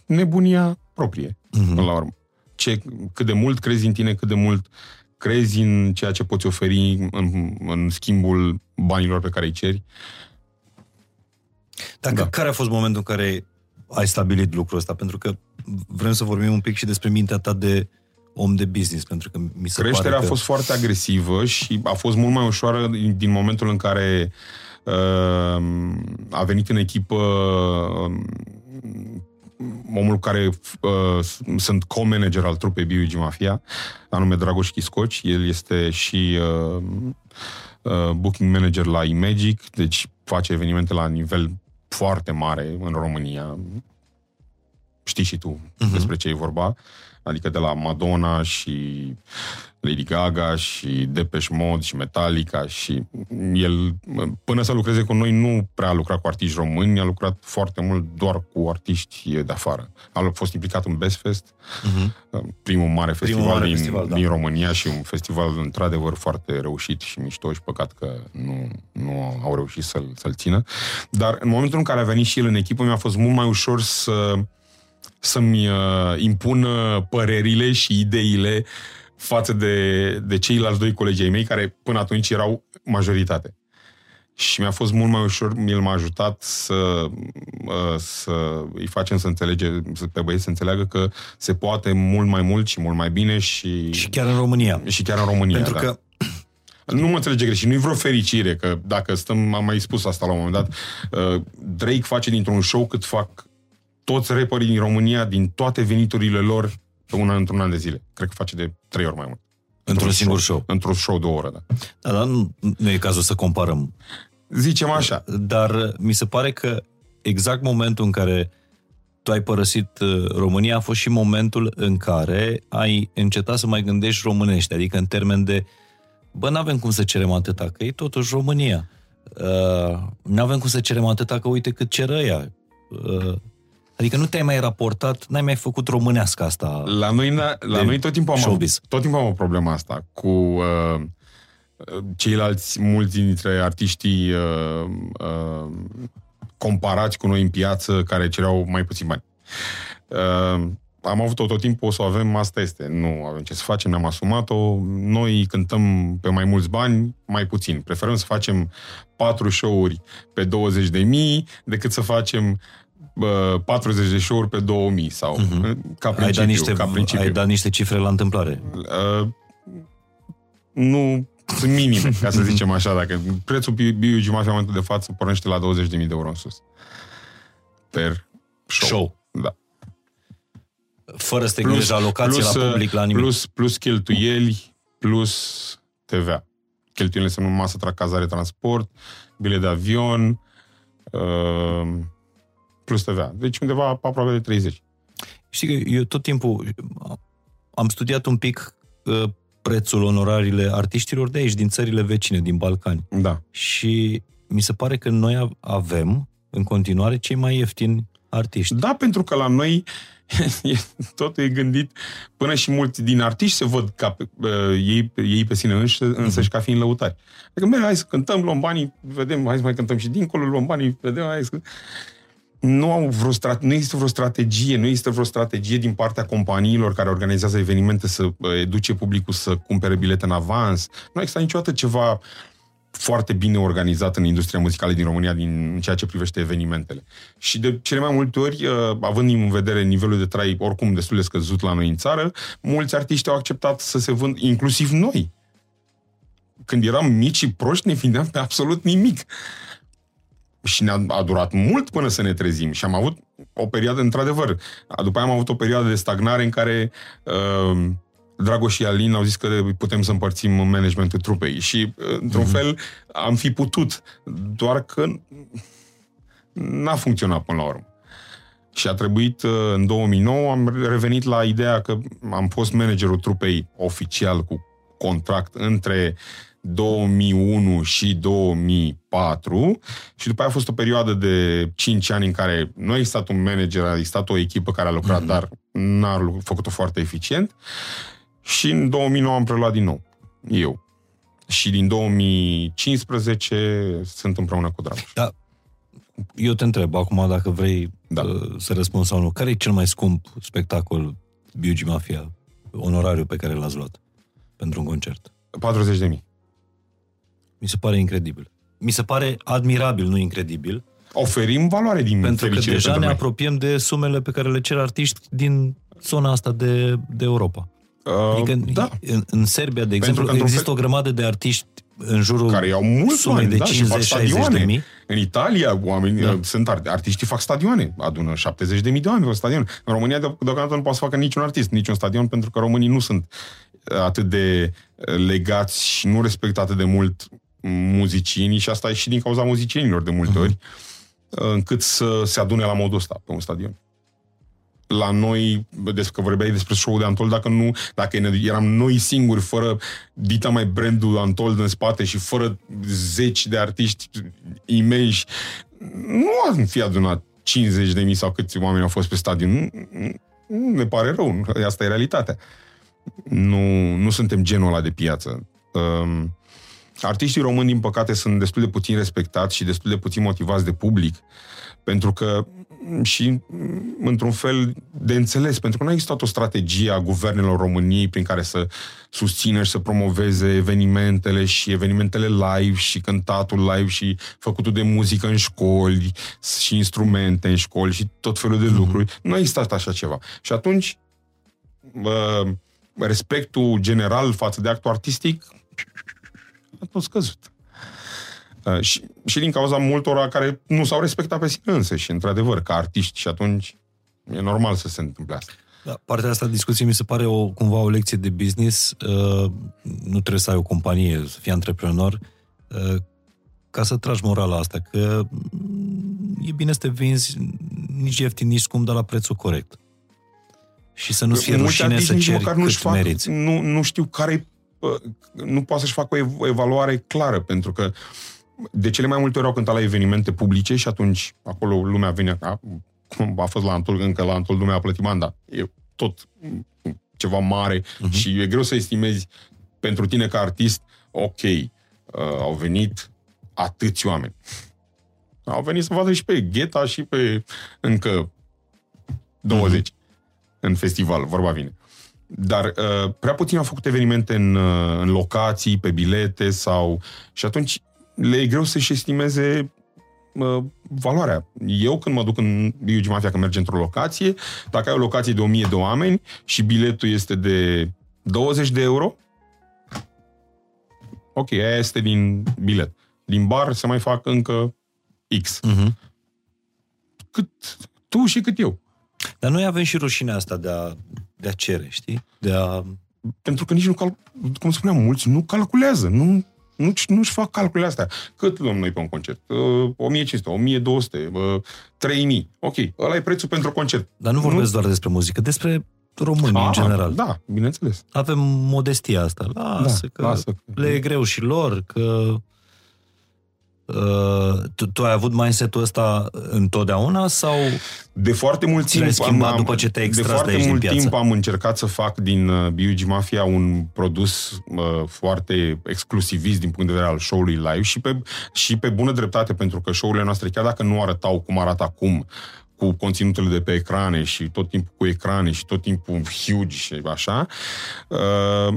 nebunia proprie, Mhm. până la urmă. Ce, cât de mult crezi în tine, cât de mult crezi în ceea ce poți oferi în, în schimbul banilor pe care îi ceri. Dacă, Da. Care a fost momentul în care ai stabilit lucrul ăsta? Pentru că vrem să vorbim un pic și despre mintea ta de om de business, pentru că mi se Creșterea pare a că... fost foarte agresivă și a fost mult mai ușoară din, din momentul în care uh, a venit în echipă uh, omul care uh, sunt co-manager al trupei B.U.G. Mafia, anume Dragoș Chiscoci. El este și uh, uh, booking manager la Imagic, deci face evenimente la nivel foarte mare în România. Știi și tu uh-huh. despre ce e vorba. Adică de la Madonna și Lady Gaga și Depeche Mode și Metallica și el, până să lucreze cu noi, nu prea a lucrat cu artiști români, a lucrat foarte mult doar cu artiști de afară. A fost implicat în Best Fest, uh-huh. primul mare festival, mare din, festival, da. din România și un festival într-adevăr foarte reușit și mișto și păcat că nu, nu au reușit să-l, să-l țină. Dar în momentul în care a venit și el în echipă, mi-a fost mult mai ușor să să-mi uh, impună părerile și ideile față de, de ceilalți doi colegi ai mei, care până atunci erau majoritate. Și mi-a fost mult mai ușor, el m-a ajutat să, uh, să îi facem să înțelege, să, pe băieți să înțeleagă că se poate mult mai mult și mult mai bine și, Și chiar în România. și chiar în România. Pentru da. că Nu mă înțelege greșit, nu-i vreo fericire, că dacă stăm, am mai spus asta la un moment dat, uh, Drake face dintr-un show cât fac toți rapperii din România, din toate veniturile lor, pe un an, într-un an de zile. Cred că face de trei ori mai mult. într-un singur show. Într-un show de o oră, da. Da, dar nu, nu e cazul să comparăm. Zicem așa. Dar uh, mi se pare că exact momentul în care tu ai părăsit uh, România a fost și momentul în care ai încetat să mai gândești românești, adică în termen de bă, n-avem cum să cerem atâta, că e totuși România. Uh, n-avem cum să cerem atâta, că uite cât cer ăia. Uh, adică nu te-ai mai raportat, n-ai mai făcut românească asta. La noi, la noi tot timpul am showbiz. tot timpul am o problemă asta cu uh, ceilalți mulți dintre artiștii uh, uh, comparați cu noi în piață care cereau mai puțin bani. Uh, am avut-o tot timpul, o să o avem, asta este. Nu avem ce să facem, ne-am asumat-o. Noi cântăm pe mai mulți bani, mai puțin. Preferăm să facem patru show-uri pe 20 de mii decât să facem uh, 40 de show-uri pe 2000 sau uh-huh. ca principiu. Ai dat, niște, ca principiu. ai dat niște cifre la întâmplare. Uh, nu sunt minime, ca să zicem așa. Dacă prețul Biugi Mafia în momentul de față pornește la 20.000 de euro în sus. Per show. show. Da. Fără să te plus, gândești la locație, plus, la public, la nimic. Plus, plus cheltuieli, plus TVA. Cheltuielile sunt masă, cazare, transport, bilet de avion, uh, plus TVA. Deci undeva aproape de 30. Știi că eu tot timpul am studiat un pic uh, prețul onorariile artiștilor de aici, din țările vecine, din Balcani. Da. Și mi se pare că noi avem, în continuare, cei mai ieftini artiști. Da, pentru că la noi totul e gândit, până și mulți din artiști se văd ca uh, ei, ei pe sine înși, însăși ca fiind lăutari. Adică, merg, hai să cântăm, luăm banii, vedem, hai să mai cântăm și dincolo, luăm banii, vedem, hai să nu, au vreo strate- nu există vreo strategie, nu există vreo strategie din partea companiilor care organizează evenimente să educe publicul să cumpere bilete în avans. Nu există niciodată ceva foarte bine organizat în industria muzicală din România din ceea ce privește evenimentele. Și de cele mai multe ori, uh, având în vedere nivelul de trai oricum destul de scăzut la noi în țară, mulți artiști au acceptat să se vând, inclusiv noi. Când eram mici și proști, ne vindeam pe absolut nimic și ne-a a durat mult până să ne trezim și am avut o perioadă, într-adevăr, după aia am avut o perioadă de stagnare în care uh, Dragoș și Alin au zis că putem să împărțim managementul trupei și, uh, într-un mm-hmm. fel, am fi putut, doar că n-a funcționat până la urmă. Și a trebuit, uh, în 2009, am revenit la ideea că am fost managerul trupei oficial cu contract între uh, 2001 și 2004 și după aia a fost o perioadă de 5 ani în care nu a existat un manager, a existat o echipă care a lucrat, mm-hmm. dar n-a făcut-o foarte eficient și în 2009 am preluat din nou, eu. Și din 2015 sunt împreună cu Dragoș. Da. Eu te întreb acum dacă vrei da. Uh, să răspunzi sau nu. Care e cel mai scump spectacol Biugi Mafia, onorariu pe care l-ați luat pentru un concert? 40 de mii. Mi se pare incredibil. Mi se pare admirabil, nu incredibil. Oferim valoare din Pentru că deja pentru ne noi. apropiem de sumele pe care le cer artiști din zona asta de, de Europa. Uh, adică da. în, în Serbia, de exemplu, există fel... o grămadă de artiști în jurul care iau mult sumei de da, 50-60 de mii. În Italia, oameni, da. sunt artiștii fac stadioane, adună 70 de mii de oameni pe stadion. În România, deocamdată, nu poate să facă niciun artist, niciun stadion, pentru că românii nu sunt atât de legați și nu respectă atât de mult muzicienii și asta e și din cauza muzicienilor de multe uh-huh. ori, încât să se adune la modul ăsta pe un stadion. La noi, despre că vorbeai despre show de Antol, dacă nu, dacă eram noi singuri, fără dita mai brandul Antol în spate și fără zeci de artiști imensi, nu am fi adunat 50 de mii sau câți oameni au fost pe stadion. Nu, nu ne pare rău, asta e realitatea. Nu, nu suntem genul ăla de piață. Um, Artiștii români, din păcate, sunt destul de puțin respectați și destul de puțin motivați de public, pentru că și într-un fel de înțeles, pentru că nu a existat o strategie a guvernelor României prin care să susțină și să promoveze evenimentele și evenimentele live și cântatul live și făcutul de muzică în școli și instrumente în școli și tot felul de mm-hmm. lucruri. Nu a existat așa ceva. Și atunci respectul general față de actul artistic a tot scăzut. Uh, și, și din cauza multora care nu s-au respectat pe sine însă și într-adevăr, ca artiști și atunci e normal să se întâmple asta. Da, partea asta discuției mi se pare o, cumva o lecție de business. Uh, nu trebuie să ai o companie, să fii antreprenor, uh, ca să tragi morala asta, că e bine să te vinzi nici ieftin, nici scump, dar la prețul corect. Și să nu-ți fie Mulți rușine artiști să nici ceri măcar cât nu-și fac, meriți. nu, nu știu care nu poate să-și facă o ev- o evaluare clară, pentru că de cele mai multe ori au cântat la evenimente publice și atunci acolo lumea vine, a, cum a fost la Antul, încă la Antul lumea a plătit banda. E tot ceva mare uh-huh. și e greu să estimezi pentru tine ca artist, ok, uh, au venit atâți oameni. Au venit să vadă și pe Gheta și pe încă 20 uh-huh. În festival, vorba vine. Dar uh, prea puțin au făcut evenimente în, uh, în locații, pe bilete sau... Și atunci le e greu să-și estimeze uh, valoarea. Eu când mă duc în Biugi Mafia, când merge într-o locație, dacă ai o locație de 1000 de oameni și biletul este de 20 de euro, ok, aia este din bilet. Din bar se mai fac încă X. Mhm. Cât tu și cât eu. Dar noi avem și rușinea asta de a, de a cere, știi? De a... Pentru că nici nu, cal- cum spuneam, mulți nu calculează, nu, nu, nu-și fac calculele astea. Cât luăm noi pe un concert? Uh, 1500, 1200, uh, 3000. Ok, ăla e prețul pentru concert. Dar nu vorbesc doar despre muzică, despre români Ah, în general. Da, bineînțeles. Avem modestia asta. Lasă, Da, că lasă. le e greu și lor, că... Uh, tu, tu ai avut mindset-ul ăsta întotdeauna sau De foarte mult Ți l-ai timp schimbat după ce te-ai de extras de foarte aici din mult piață? timp am încercat să fac din uh, B.U.G. Mafia un produs uh, foarte exclusivist din punct de vedere al show-ului live și pe, și pe bună dreptate, pentru că show-urile noastre, chiar dacă nu arătau cum arată acum, cu conținutul de pe ecrane și tot timpul cu ecrane și tot timpul huge și așa, uh,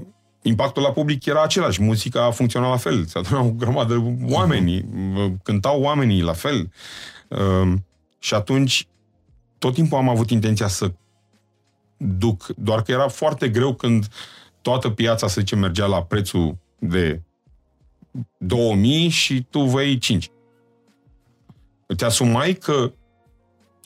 impactul la public era același. Muzica funcționa la fel. Se adunau o grămadă de oameni, uh, cântau oamenii la fel. Uh, și atunci tot timpul am avut intenția să duc, doar că era foarte greu când toată piața, să zicem, mergea la prețul de 2000 și tu vei 5. Îți asumai că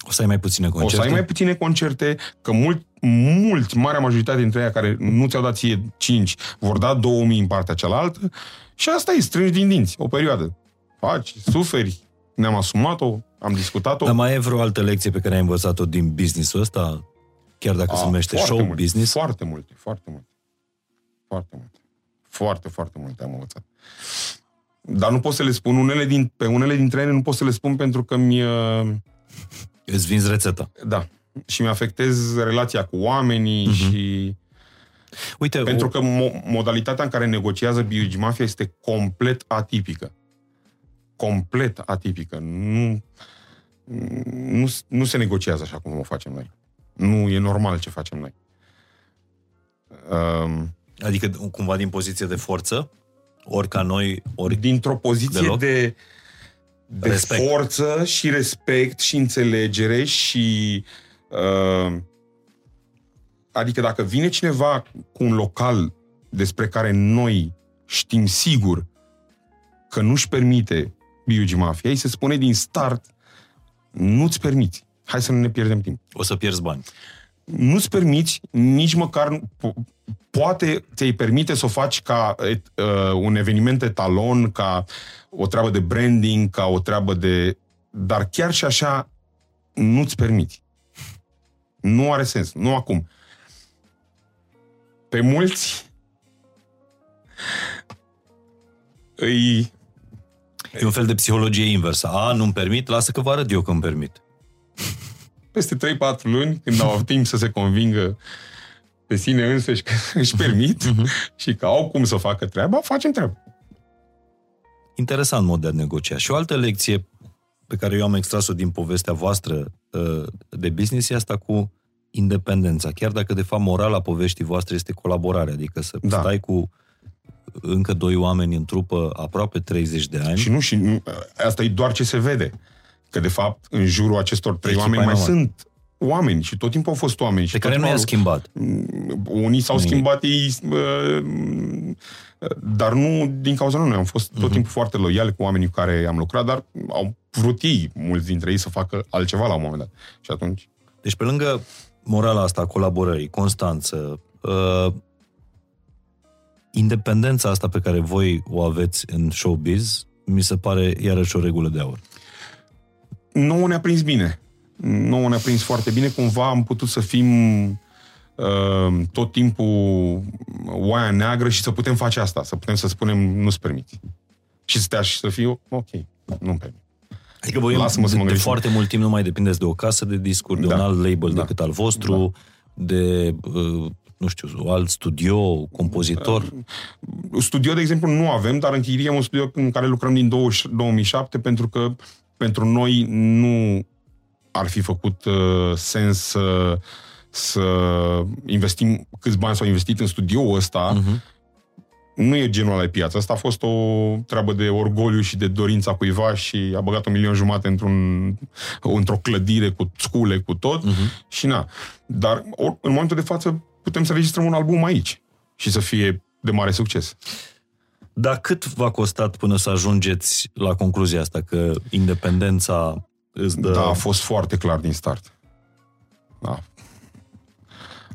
o să ai mai puține concerte? o să ai mai puține concerte, că mult, mulți, marea majoritate dintre ei care nu ți-au dat ție 5, vor da 2000 în partea cealaltă și asta e strângi din dinți, o perioadă. Faci, suferi, ne-am asumat-o, am discutat-o. Dar mai e vreo altă lecție pe care ai învățat-o din business-ul ăsta? Chiar dacă se A, numește foarte show multe, business? Foarte multe, foarte multe. Foarte multe. Foarte, foarte multe am învățat. Dar nu pot să le spun, unele din, pe unele dintre ele nu pot să le spun pentru că mi uh, Îți vinzi rețeta. da, și mi-afectez relația cu oamenii Mhm. uh-huh. și... Uite, Pentru o, că mo- modalitatea în care negociază Biugi Mafia este complet atipică. Complet atipică. Nu, nu, nu se negociază așa cum o facem noi. Nu e normal ce facem noi. Um, adică cumva din poziție de forță, ori ca noi, ori... dintr-o poziție Deloc? de, de Respect. forță și respect și înțelegere și uh, adică dacă vine cineva cu un local despre care noi știm sigur că nu-și permite Biugi Mafia, îi se spune din start nu-ți permiți. Hai să nu ne pierdem timp. O să pierzi bani. Nu-ți permiți nici măcar, po- poate ți-ai permite să o faci ca et, uh, un eveniment etalon, ca o treabă de branding, ca o treabă de... Dar chiar și așa nu-ți permiți. Nu are sens. Nu acum. Pe mulți îi... E un fel de psihologie inversă. A, nu-mi permit, lasă că vă arăt eu că îmi permit. Peste 3-4 luni, când au timp să se convingă pe sine însăși că își permit și că au cum să facă treaba, facem treaba. Interesant mod de a negocia. Și o altă lecție pe care eu am extras-o din povestea voastră uh, de business e asta cu independența. Chiar dacă, de fapt, morala poveștii voastre este colaborarea, adică să Da. stai cu încă doi oameni în trupă aproape 30 de ani. Și nu, și nu, asta e doar ce se vede. Că, de fapt, în jurul acestor trei Echipa oameni e mai mai mare. sunt oameni și tot timpul au fost oameni. Și pe care tot nu i-a timpul au- schimbat. Unii s-au Unii. schimbat ei, uh, dar nu din cauza noi. Am fost tot timpul foarte loiali cu oamenii cu care am lucrat, dar au vrut ei, mulți dintre ei, să facă altceva la un moment dat. Și atunci, Deci, pe lângă morala asta, colaborării, constanță, uh, independența asta pe care voi o aveți în showbiz, mi se pare iarăși o regulă de aur. Nouă ne-a prins bine. nu ne-a prins foarte bine, cumva am putut să fim uh, tot timpul oaia neagră și să putem face asta, să putem să spunem nu-ți permiți. Și să te și să fiu, ok, nu-mi permit. Adică voi Lasă-mă să de, mă de gândesc. foarte mult timp nu mai depindeți de o casă de discuri, de Da. un alt label Da. decât al vostru, de, uh, nu știu, alt studio, compozitor. Studio, de exemplu, nu avem, dar închiriem un studio în care lucrăm din 20 2007 pentru că pentru noi nu ar fi făcut uh, sens să, să investim câți bani s-au investit în studioul ăsta. Mhm. Nu e genul ăla de piață. Asta a fost o treabă de orgoliu și de dorința cuiva și a băgat un milion jumate într-un, într-o clădire cu scule, cu tot Mhm. și na. Dar or, în momentul de față putem să registrăm un album aici și să fie de mare succes. Dar cât v-a costat până să ajungeți la concluzia asta că independența îți dă... Da, a fost foarte clar din start. Da.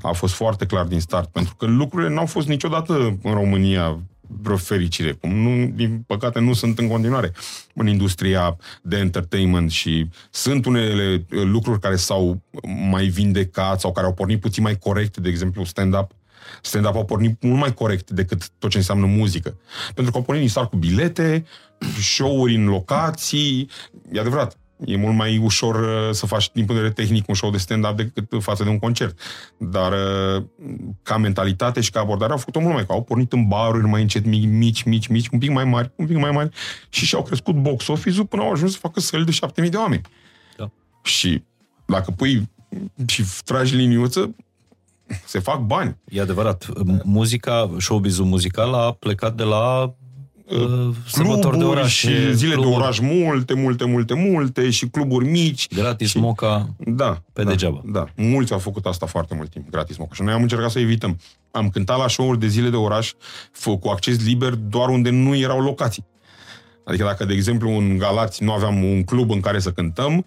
A fost foarte clar din start, pentru că lucrurile n-au fost niciodată în România vreo fericire, cum nu, din păcate nu sunt în continuare în industria de entertainment și sunt unele uh, lucruri care s-au mai vindecat sau care au pornit puțin mai corect, de exemplu stand-up. Stand-up au pornit mult mai corect decât tot ce înseamnă muzică. Pentru că au pornit din start cu bilete, show-uri în locații, e adevărat, E mult mai ușor uh, să faci din punct de vedere tehnic un show de stand-up decât față de un concert. Dar uh, ca mentalitate și ca abordare au făcut-o mult mai ca. Au pornit în baruri mai încet, mici, mici, mici, mici, un pic mai mari, un pic mai mari și și-au crescut box office-ul până au ajuns să facă săli de 7000 de oameni. Da. Și dacă pui și tragi liniuță, se fac bani. E adevărat. Muzica, showbiz-ul muzical a plecat de la uh, sărbători de Cluburi oraș. și zile cluburi de oraș multe, multe, multe, multe și cluburi mici. Gratis, și, moca. Da. Pe da, degeaba. Da. Mulți au făcut asta foarte mult timp, gratis moca. Și noi am încercat să evităm. Am cântat la show-uri de zile de oraș fă- cu acces liber doar unde nu erau locații. Adică dacă, de exemplu, în Galați nu aveam un club în care să cântăm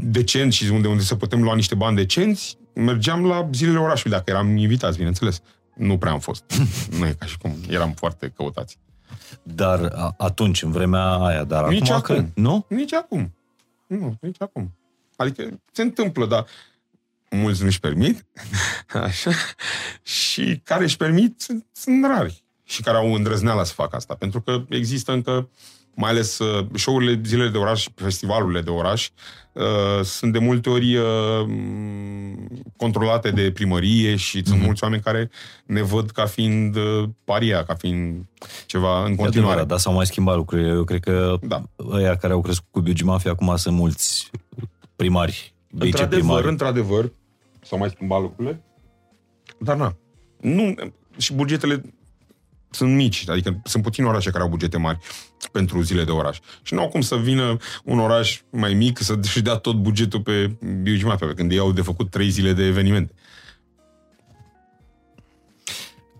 decent și unde, unde să putem lua niște bani decenți, mergeam la zilele orașului, dacă eram invitați, bineînțeles. Nu prea am fost. nu e ca și cum eram foarte căutați. Dar a, atunci, în vremea aia, dar Nici acum, acum. Că, nu? Nici acum. Nu, nici acum. Adică se întâmplă, dar mulți nu-și permit. Așa. Și care își permit sunt, sunt rari. Și care au îndrăzneala să facă asta. Pentru că există încă, mai ales uh, show-urile zilele de oraș și festivalurile de oraș, uh, sunt de multe ori uh, m, controlate de primărie și sunt mulți oameni care ne văd ca fiind uh, paria, ca fiind ceva în E continuare. adevărat, dar s-au mai schimbat lucrurile. Eu cred că Da. ăia care au crescut cu Biugi Mafia acum sunt mulți primari, Într-adevăr, viceprimari. într-adevăr, s-au mai schimbat lucrurile, dar na. Nu, și bugetele sunt mici, adică sunt puțini orașe care au bugete mari pentru zile de oraș. Și nu au cum să vină un oraș mai mic să-și dea tot bugetul pe Biugi Mafia, pe când ei au de făcut trei zile de evenimente.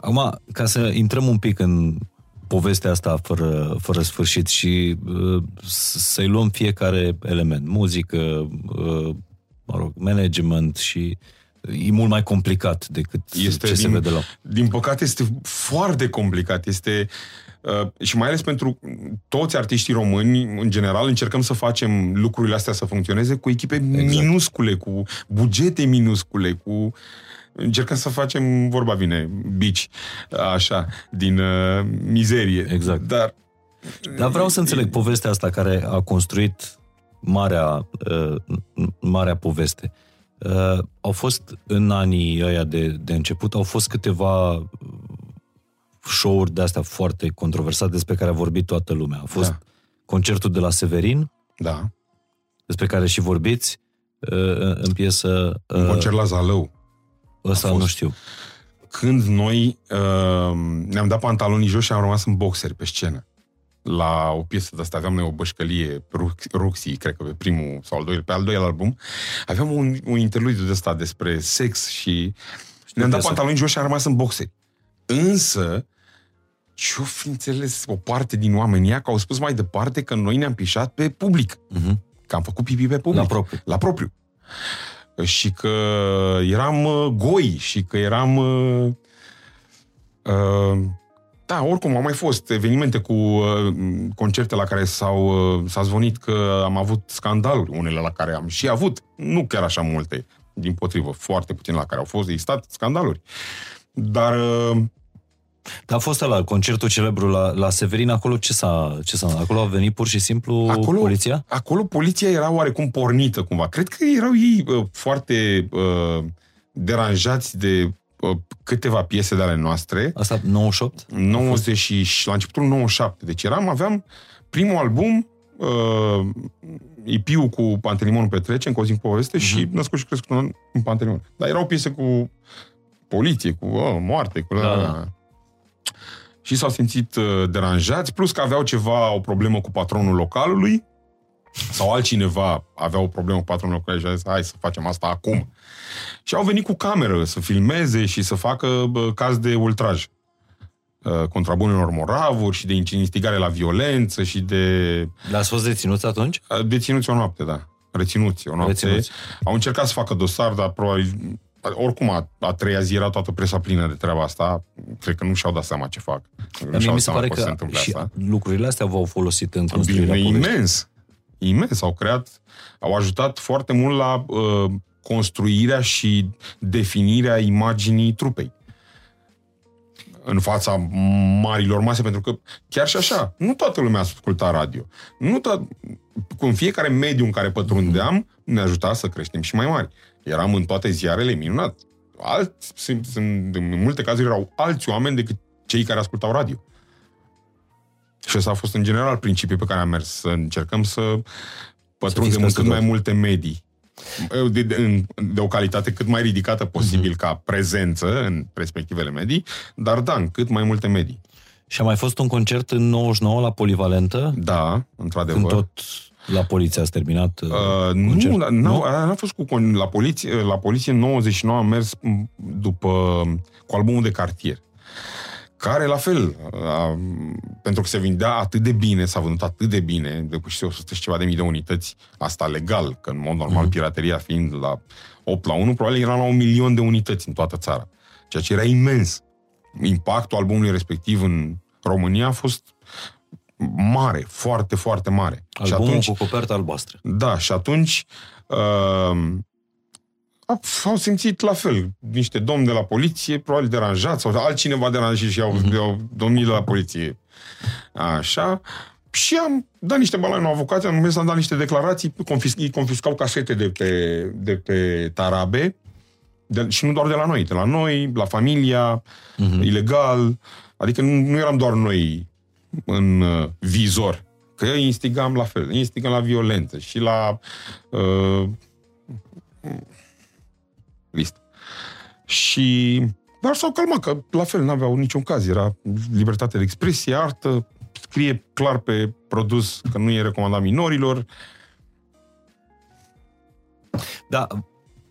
Acum, ca să intrăm un pic în povestea asta fără, fără sfârșit și uh, să-i luăm fiecare element, muzică, uh, mă rog, management și e mult mai complicat decât Este ce se din, vede la... din păcate este foarte complicat. Este uh, și mai ales pentru toți artiștii români, în general, încercăm să facem lucrurile astea să funcționeze cu echipe exact. minuscule, cu bugete minuscule, cu încercăm să facem, vorba vine, bici, așa, din uh, mizerie. Exact. Dar Dar vreau să înțeleg povestea asta care a construit marea, uh, marea poveste. Uh, au fost în anii ăia de, de început, au fost câteva show-uri de astea foarte controversate despre care a vorbit toată lumea. A fost Da. concertul de la Severin, da, despre care și vorbiți uh, în piesă. un Uh, concert la Zalău. ăsta a fost. nu știu. când noi uh, ne-am dat pantalonii jos și am rămas în boxeri pe scenă. La o piesă de asta aveam noi o bășcălie, Rux- Ruxii, cred că pe primul sau al doilea, pe al doilea album, aveam un, un interludiu de ăsta despre sex și ne-am dat piesă. pantalonii jos și am rămas în boxeri. Însă, ce-o fi înțeles o parte din oamenii ăia că au spus mai departe că noi ne-am pișat pe public. Uh-huh. Că am făcut pipi pe public. La propriu. La propriu. Și că eram uh, goi și că eram uh, uh, Da, oricum, au mai fost evenimente cu uh, concerte la care s-au, uh, s-a zvonit că am avut scandaluri, unele la care am și avut, nu chiar așa multe, din potrivă, foarte puțin la care au fost existat scandaluri. Dar uh, Dar a fost la concertul celebru la, la Severin, acolo ce s-a, ce s-a... Acolo a venit pur și simplu acolo, poliția? Acolo poliția era oarecum pornită cumva. Cred că erau ei uh, foarte uh, deranjați de uh, câteva piese de ale noastre. Asta 98? 90 și la începutul 97. Deci eram, aveam primul album, uh, EP-ul cu Pantelimonul Petrece, încă o zi în poveste, uh-huh. și Născut și Crescut în, în Pantelimon. Dar erau piese cu poliție, cu oh, moarte, cu... Da, da. Și s-au simțit uh, deranjați, plus că aveau ceva, o problemă cu patronul localului, sau altcineva avea o problemă cu patronul localului și a zis, hai să facem asta acum. Și au venit cu cameră să filmeze și să facă bă, caz de ultraj uh, contra bunelor moravuri și de instigare la violență și de Dar ați fost deținuți atunci? uh, deținuți o noapte, da. Reținuți o noapte. Reținuți. Au încercat să facă dosar, dar probabil oricum a, a treia zi era toată presa plină de treaba asta. Cred că nu și-au dat seama ce fac. Nu Dar mie și-au mi se seama pare că o să se că întâmple și asta. lucrurile astea v-au folosit în construirea Bine, poveștii. imens. Imens. Au creat, au ajutat foarte mult la uh, construirea și definirea imaginii trupei în fața marilor mase, pentru că chiar și așa, nu toată lumea asculta radio. Nu to- cu în fiecare mediu în care pătrundeam, ne ajuta să creștem și mai mari. Eram în toate ziarele minunat. Alți, sunt, sunt, în multe cazuri erau alți oameni decât cei care ascultau radio. Și ăsta a fost în general principiul pe care am mers, să încercăm să pătrundem în peste cât mai tot. multe medii. De, de, în- de o calitate cât mai ridicată posibil Mhm. ca prezență în respectivele medii, dar da, în cât mai multe medii. Și a mai fost un concert în 99 la Polivalentă, Da, când într-adevăr. tot la poliție ați terminat uh, Uh, nu, concert. la- n-au, aia n-a fost cu con- la poliție, la poliție în 99 am mers m, după cu albumul de cartier. Care, la fel, a, pentru că se vindea atât de bine, s-a vândut atât de bine, depășise 100 și ceva de mii de unități, asta legal, că în mod normal, pirateria fiind la 8 la 1, probabil era la un milion de unități în toată țara. Ceea ce era imens. Impactul albumului respectiv în România a fost mare, foarte, foarte mare. Albumul cu coperta albastră. Da, și atunci uh, au simțit la fel niște domni de la poliție, probabil deranjați, sau altcineva deranjat și au, Mhm. au domnii de la poliție. Așa. Și am dat niște bani la un avocat, am mers să am dat niște declarații, confisc, ei confiscau casete de pe, de pe tarabe, de, și nu doar de la noi, de la noi, la familia, Mhm. ilegal, adică nu, nu eram doar noi în uh, vizor, că eu instigam la fel, instigam la violență și la uh, listă. Și dar s-au calmat, că la fel n-aveau niciun caz, era libertate de expresie, artă, scrie clar pe produs că nu e recomandat minorilor. Da,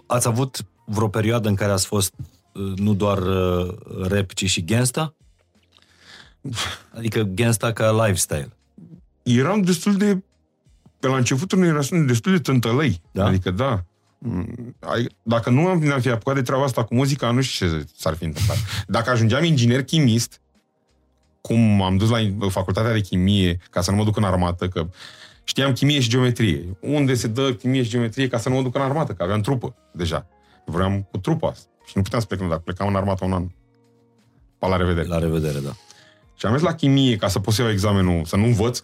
ați avut vreo perioadă în care ați fost uh, nu doar uh, rap, ci și gangsta? Adică gangsta ca lifestyle. Eram destul de pe la începutul nu eram destul de tântălăi. Da? Adică da. Mm, ai- Dacă nu am, ne-am fi apucat de treaba asta cu muzica, nu știu ce s-ar fi întâmplat. Dacă ajungeam inginer chimist, cum am dus la facultatea de chimie ca să nu mă duc în armată, că știam chimie și geometrie. Unde se dă chimie și geometrie ca să nu mă duc în armată, că aveam trupă deja. Vreau cu trupa asta. Și nu puteam să plec, dacă plecam în armată un an. Pa la revedere. La revedere, da. Și am mers la chimie ca să pot să iau examenul, să nu învăț.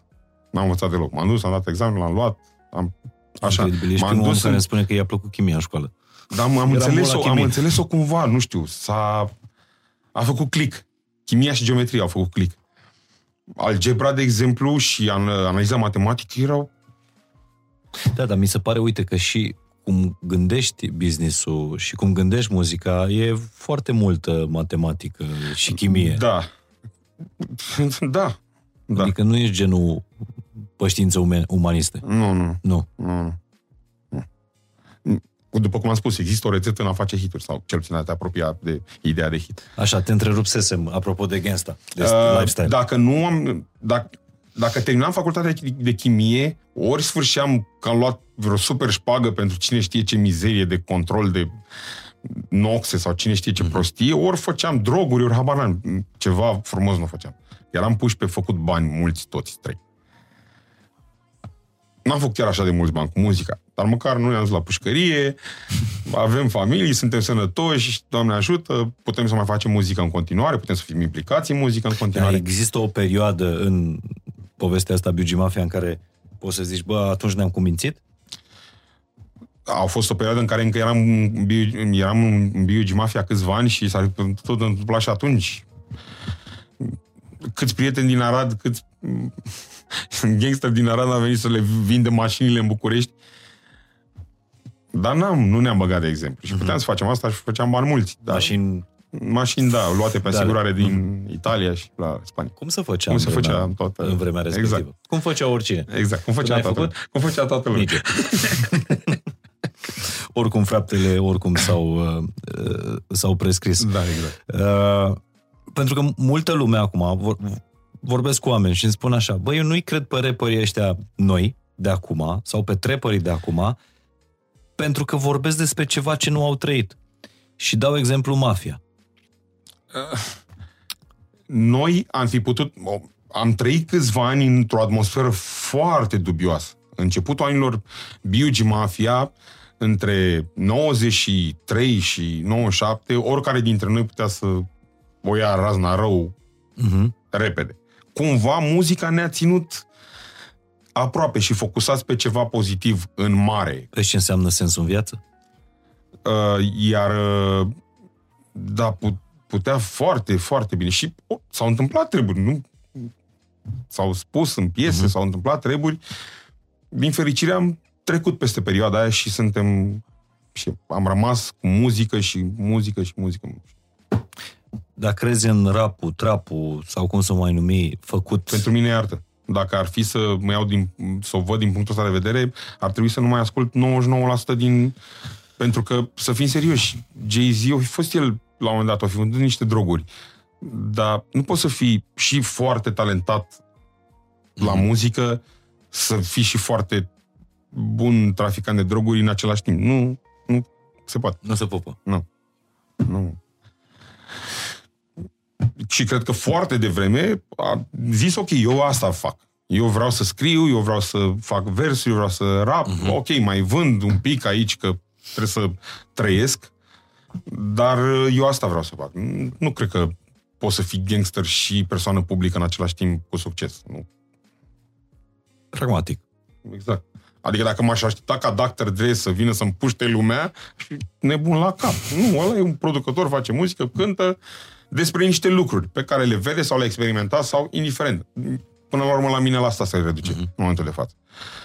N-am învățat deloc. M-am dus, am dat examenul, l-am luat. Am, așa. Incredibil. Ești M-am primul om dus care în, îmi spune că i-a plăcut chimia în școală. dar am, am Eram bun înțeles-o, la am chimie. înțeles-o cumva, nu știu, s-a... A făcut click. Chimia și geometria au făcut click. Algebra, de exemplu, și an, analiza matematică erau... Da, dar mi se pare, uite, că și cum gândești business-ul și cum gândești muzica, e foarte multă matematică și chimie. Da. Da. Da. Adică nu ești genul pe științe ume- umaniste. Nu, nu, Nu. nu, nu. nu. După cum am spus, există o rețetă în a face hituri, sau cel puțin a te apropia de ideea de hit. Așa, te întrerupsesem, apropo de gangsta, de Uh, lifestyle. Dacă nu am... Dacă, dacă terminam facultatea de- de chimie, ori sfârșeam că am luat vreo super șpagă pentru cine știe ce mizerie de control de noxe sau cine știe ce prostie, ori făceam droguri, ori habar n-am. Ceva frumos nu făceam. Eram puși pe făcut bani mulți, toți trei. N-am făcut chiar așa de mulți bani cu muzica, dar măcar nu ne-am dus la pușcărie, avem familii, suntem sănătoși, Doamne ajută, putem să mai facem muzică în continuare, putem să fim implicați în muzică în continuare. Dar există o perioadă în povestea asta Biugi Mafia în care poți să zici, bă, atunci ne-am cumințit? a fost o perioadă în care încă eram, eram în Biugi Mafia câțiva ani și s-a tot întâmplat și atunci. Câți prieteni din Arad, câți gangster din Arad a venit să le vinde mașinile în București. Dar n-am, nu ne-am băgat de exemplu. Și puteam mm-hmm. să facem asta și făceam bani mulți. Dar... Mașini Mașini, da, luate pe da. asigurare da. din mm-hmm. Italia și la Spania. Cum să făcea, cum se făcea în, toată... în vremea respectivă? Exact. Cum făcea oricine? Exact, cum făcea, toată, făcut? cum făcea toată lumea. oricum faptele, oricum s-au, uh, uh, s-au prescris. Da, exact. Uh, pentru că multă lume acum, vor, vorbesc cu oameni și îmi spun așa, băi, eu nu-i cred pe reperii ăștia noi, de acum, sau pe trepării de acum, pentru că vorbesc despre ceva ce nu au trăit. Și dau exemplu mafia. Uh, noi am fi putut, am trăit câțiva ani într-o atmosferă foarte dubioasă. Începutul anilor Biugi Mafia, între 93 și 97, oricare dintre noi putea să o ia razna rău uh-huh. repede. Cumva muzica ne-a ținut aproape și focusați pe ceva pozitiv în mare. Pe ce înseamnă sensul în viață? Uh, iar uh, da, putea foarte, foarte bine. Și oh, s-au întâmplat treburi, nu? S-au spus în piese, uh-huh. s-au întâmplat treburi. Din fericire am trecut peste perioada aia și suntem și am rămas cu muzică și muzică și muzică. Dacă crezi în rapul, trapul sau cum să o mai numi, făcut... Pentru mine e artă. Dacă ar fi să mă iau din, să o văd din punctul ăsta de vedere, ar trebui să nu mai ascult 99% din... Pentru că, să fim serioși, Jay-Z a fost el, la un moment dat, a fi vândut niște droguri. Dar nu poți să fii și foarte talentat la mm. muzică, să fii și foarte bun traficant de droguri în același timp. Nu, nu se poate. Nu se pupă. Nu. Nu. Și cred că foarte devreme a zis, ok, eu asta fac. Eu vreau să scriu, eu vreau să fac versuri, eu vreau să rap, uh-huh. ok, mai vând un pic aici că trebuie să trăiesc, dar eu asta vreau să fac. Nu cred că poți să fii gangster și persoană publică în același timp cu succes. Nu. Pragmatic. Exact. Adică dacă m-aș aștepta ca Dr. Dre să vină să-mi puște lumea, și nebun la cap. Nu, ăla e un producător, face muzică, cântă despre niște lucruri pe care le vede sau le-a experimentat sau indiferent. Până la urmă, la mine la asta se reduce uh-huh. în momentul de față.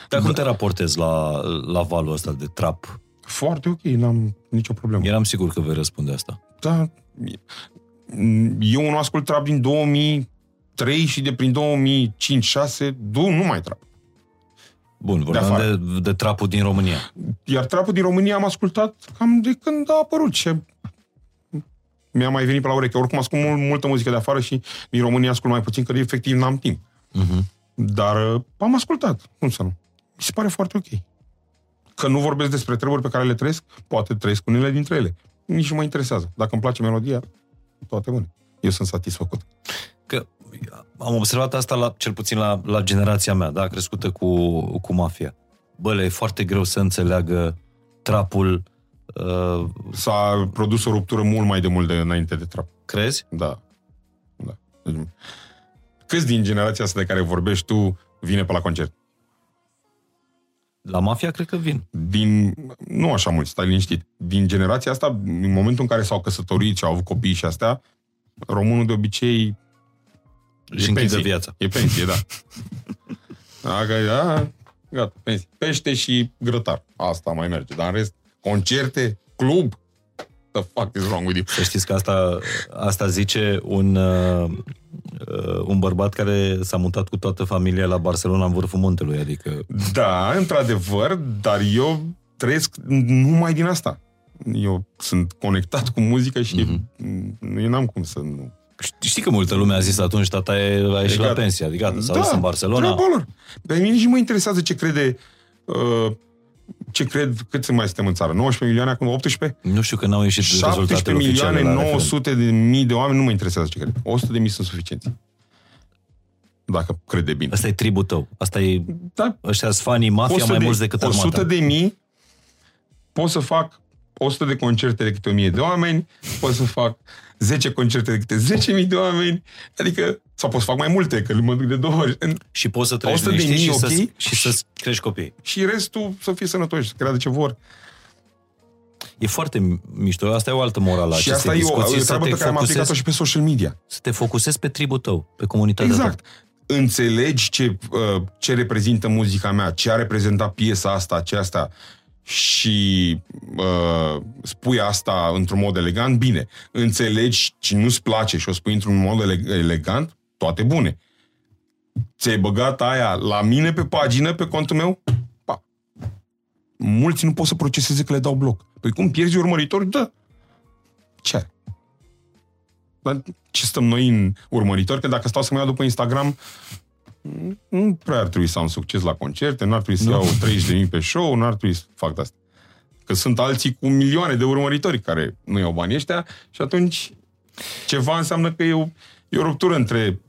Dar cum te raportezi la, la valul ăsta de trap? Foarte ok, n-am nicio problemă. Eram sigur că vei răspunde asta. Da. Eu nu ascult trap din 2003 și de prin 2005-6 nu mai trap. Bun, vorbeam de, de, de trapul din România. Iar trapul din România am ascultat cam de când a apărut și mi-a mai venit pe la ureche. Oricum ascult mult, multă muzică de afară și din România ascult mai puțin, că efectiv n-am timp. Uh-huh. Dar uh, am ascultat, cum să nu. Mi se pare foarte ok. Că nu vorbesc despre treburi pe care le trăiesc, poate trăiesc unele dintre ele. Nici nu mă interesează. Dacă îmi place melodia, toate bune. Eu sunt satisfăcut. Că am observat asta la, cel puțin la, la generația mea, da, crescută cu, cu mafia. Bă, le e foarte greu să înțeleagă trapul. Uh... S-a produs o ruptură mult mai de mult de înainte de trap. Crezi? Da. da. Deci, câți din generația asta de care vorbești tu vine pe la concert? La mafia cred că vin. Din, nu așa mult, stai liniștit. Din generația asta, în momentul în care s-au căsătorit și au avut copii și astea, românul de obicei și închide viața. E pensie, da. Dacă, da, gata, pensie. Pește și grătar. Asta mai merge. Dar în rest, concerte, club, the fuck is wrong with you? Să știți că asta, asta zice un, uh, un bărbat care s-a mutat cu toată familia la Barcelona în vârful muntelui, adică... Da, într-adevăr, dar eu trăiesc numai din asta. Eu sunt conectat cu muzica și mm-hmm. eu n-am cum să nu Știi că multă lume a zis atunci, tata e, a ieșit la pensie, adică s-a da, dus în Barcelona. lor. Pe mine nici mă interesează ce crede uh, ce cred, cât se mai suntem în țară? 19 milioane, acum 18? Nu știu că n-au ieșit 17 rezultatele milioane, oficiale la 900 de mii de oameni, nu mă interesează ce cred. 100 de mii sunt suficienți. Dacă crede bine. Asta e tribul tău. Asta e... Da, Ăștia sunt fanii mafia 100 mai de, mulți decât 100 armata. de mii pot să fac 100 de concerte de câte 1000 de oameni, pot să fac 10 concerte de câte 10.000 de oameni, adică, sau pot să fac mai multe, că mă duc de două ori. În- Și poți să trăiești 100 de liniștit mii, și, să, ok? și să crești copii. Și restul să fie sănătoși, să creadă ce vor. E foarte mișto. Asta e o altă morală. a și acestei asta e o, discuții, o să treabă te pe care am focusezi- aplicat-o și pe social media. Să te focusezi pe tribul tău, pe comunitatea Exact. ta. Înțelegi ce, uh, ce reprezintă muzica mea, ce a reprezentat piesa asta, ce asta și uh, spui asta într-un mod elegant, bine. Înțelegi ce nu-ți place și o spui într-un mod ele- elegant, toate bune. Ți-ai băgat aia la mine pe pagină, pe contul meu? Pa. Mulți nu pot să proceseze că le dau bloc. Păi cum pierzi urmăritori? Da. Ce are? Dar ce stăm noi în urmăritori? Că dacă stau să mă iau după Instagram, nu prea ar trebui să am succes la concerte, nu ar trebui să iau 30.000 pe show, nu ar trebui să fac de asta. Că sunt alții cu milioane de urmăritori care nu iau banii ăștia și atunci ceva înseamnă că e o, e o ruptură între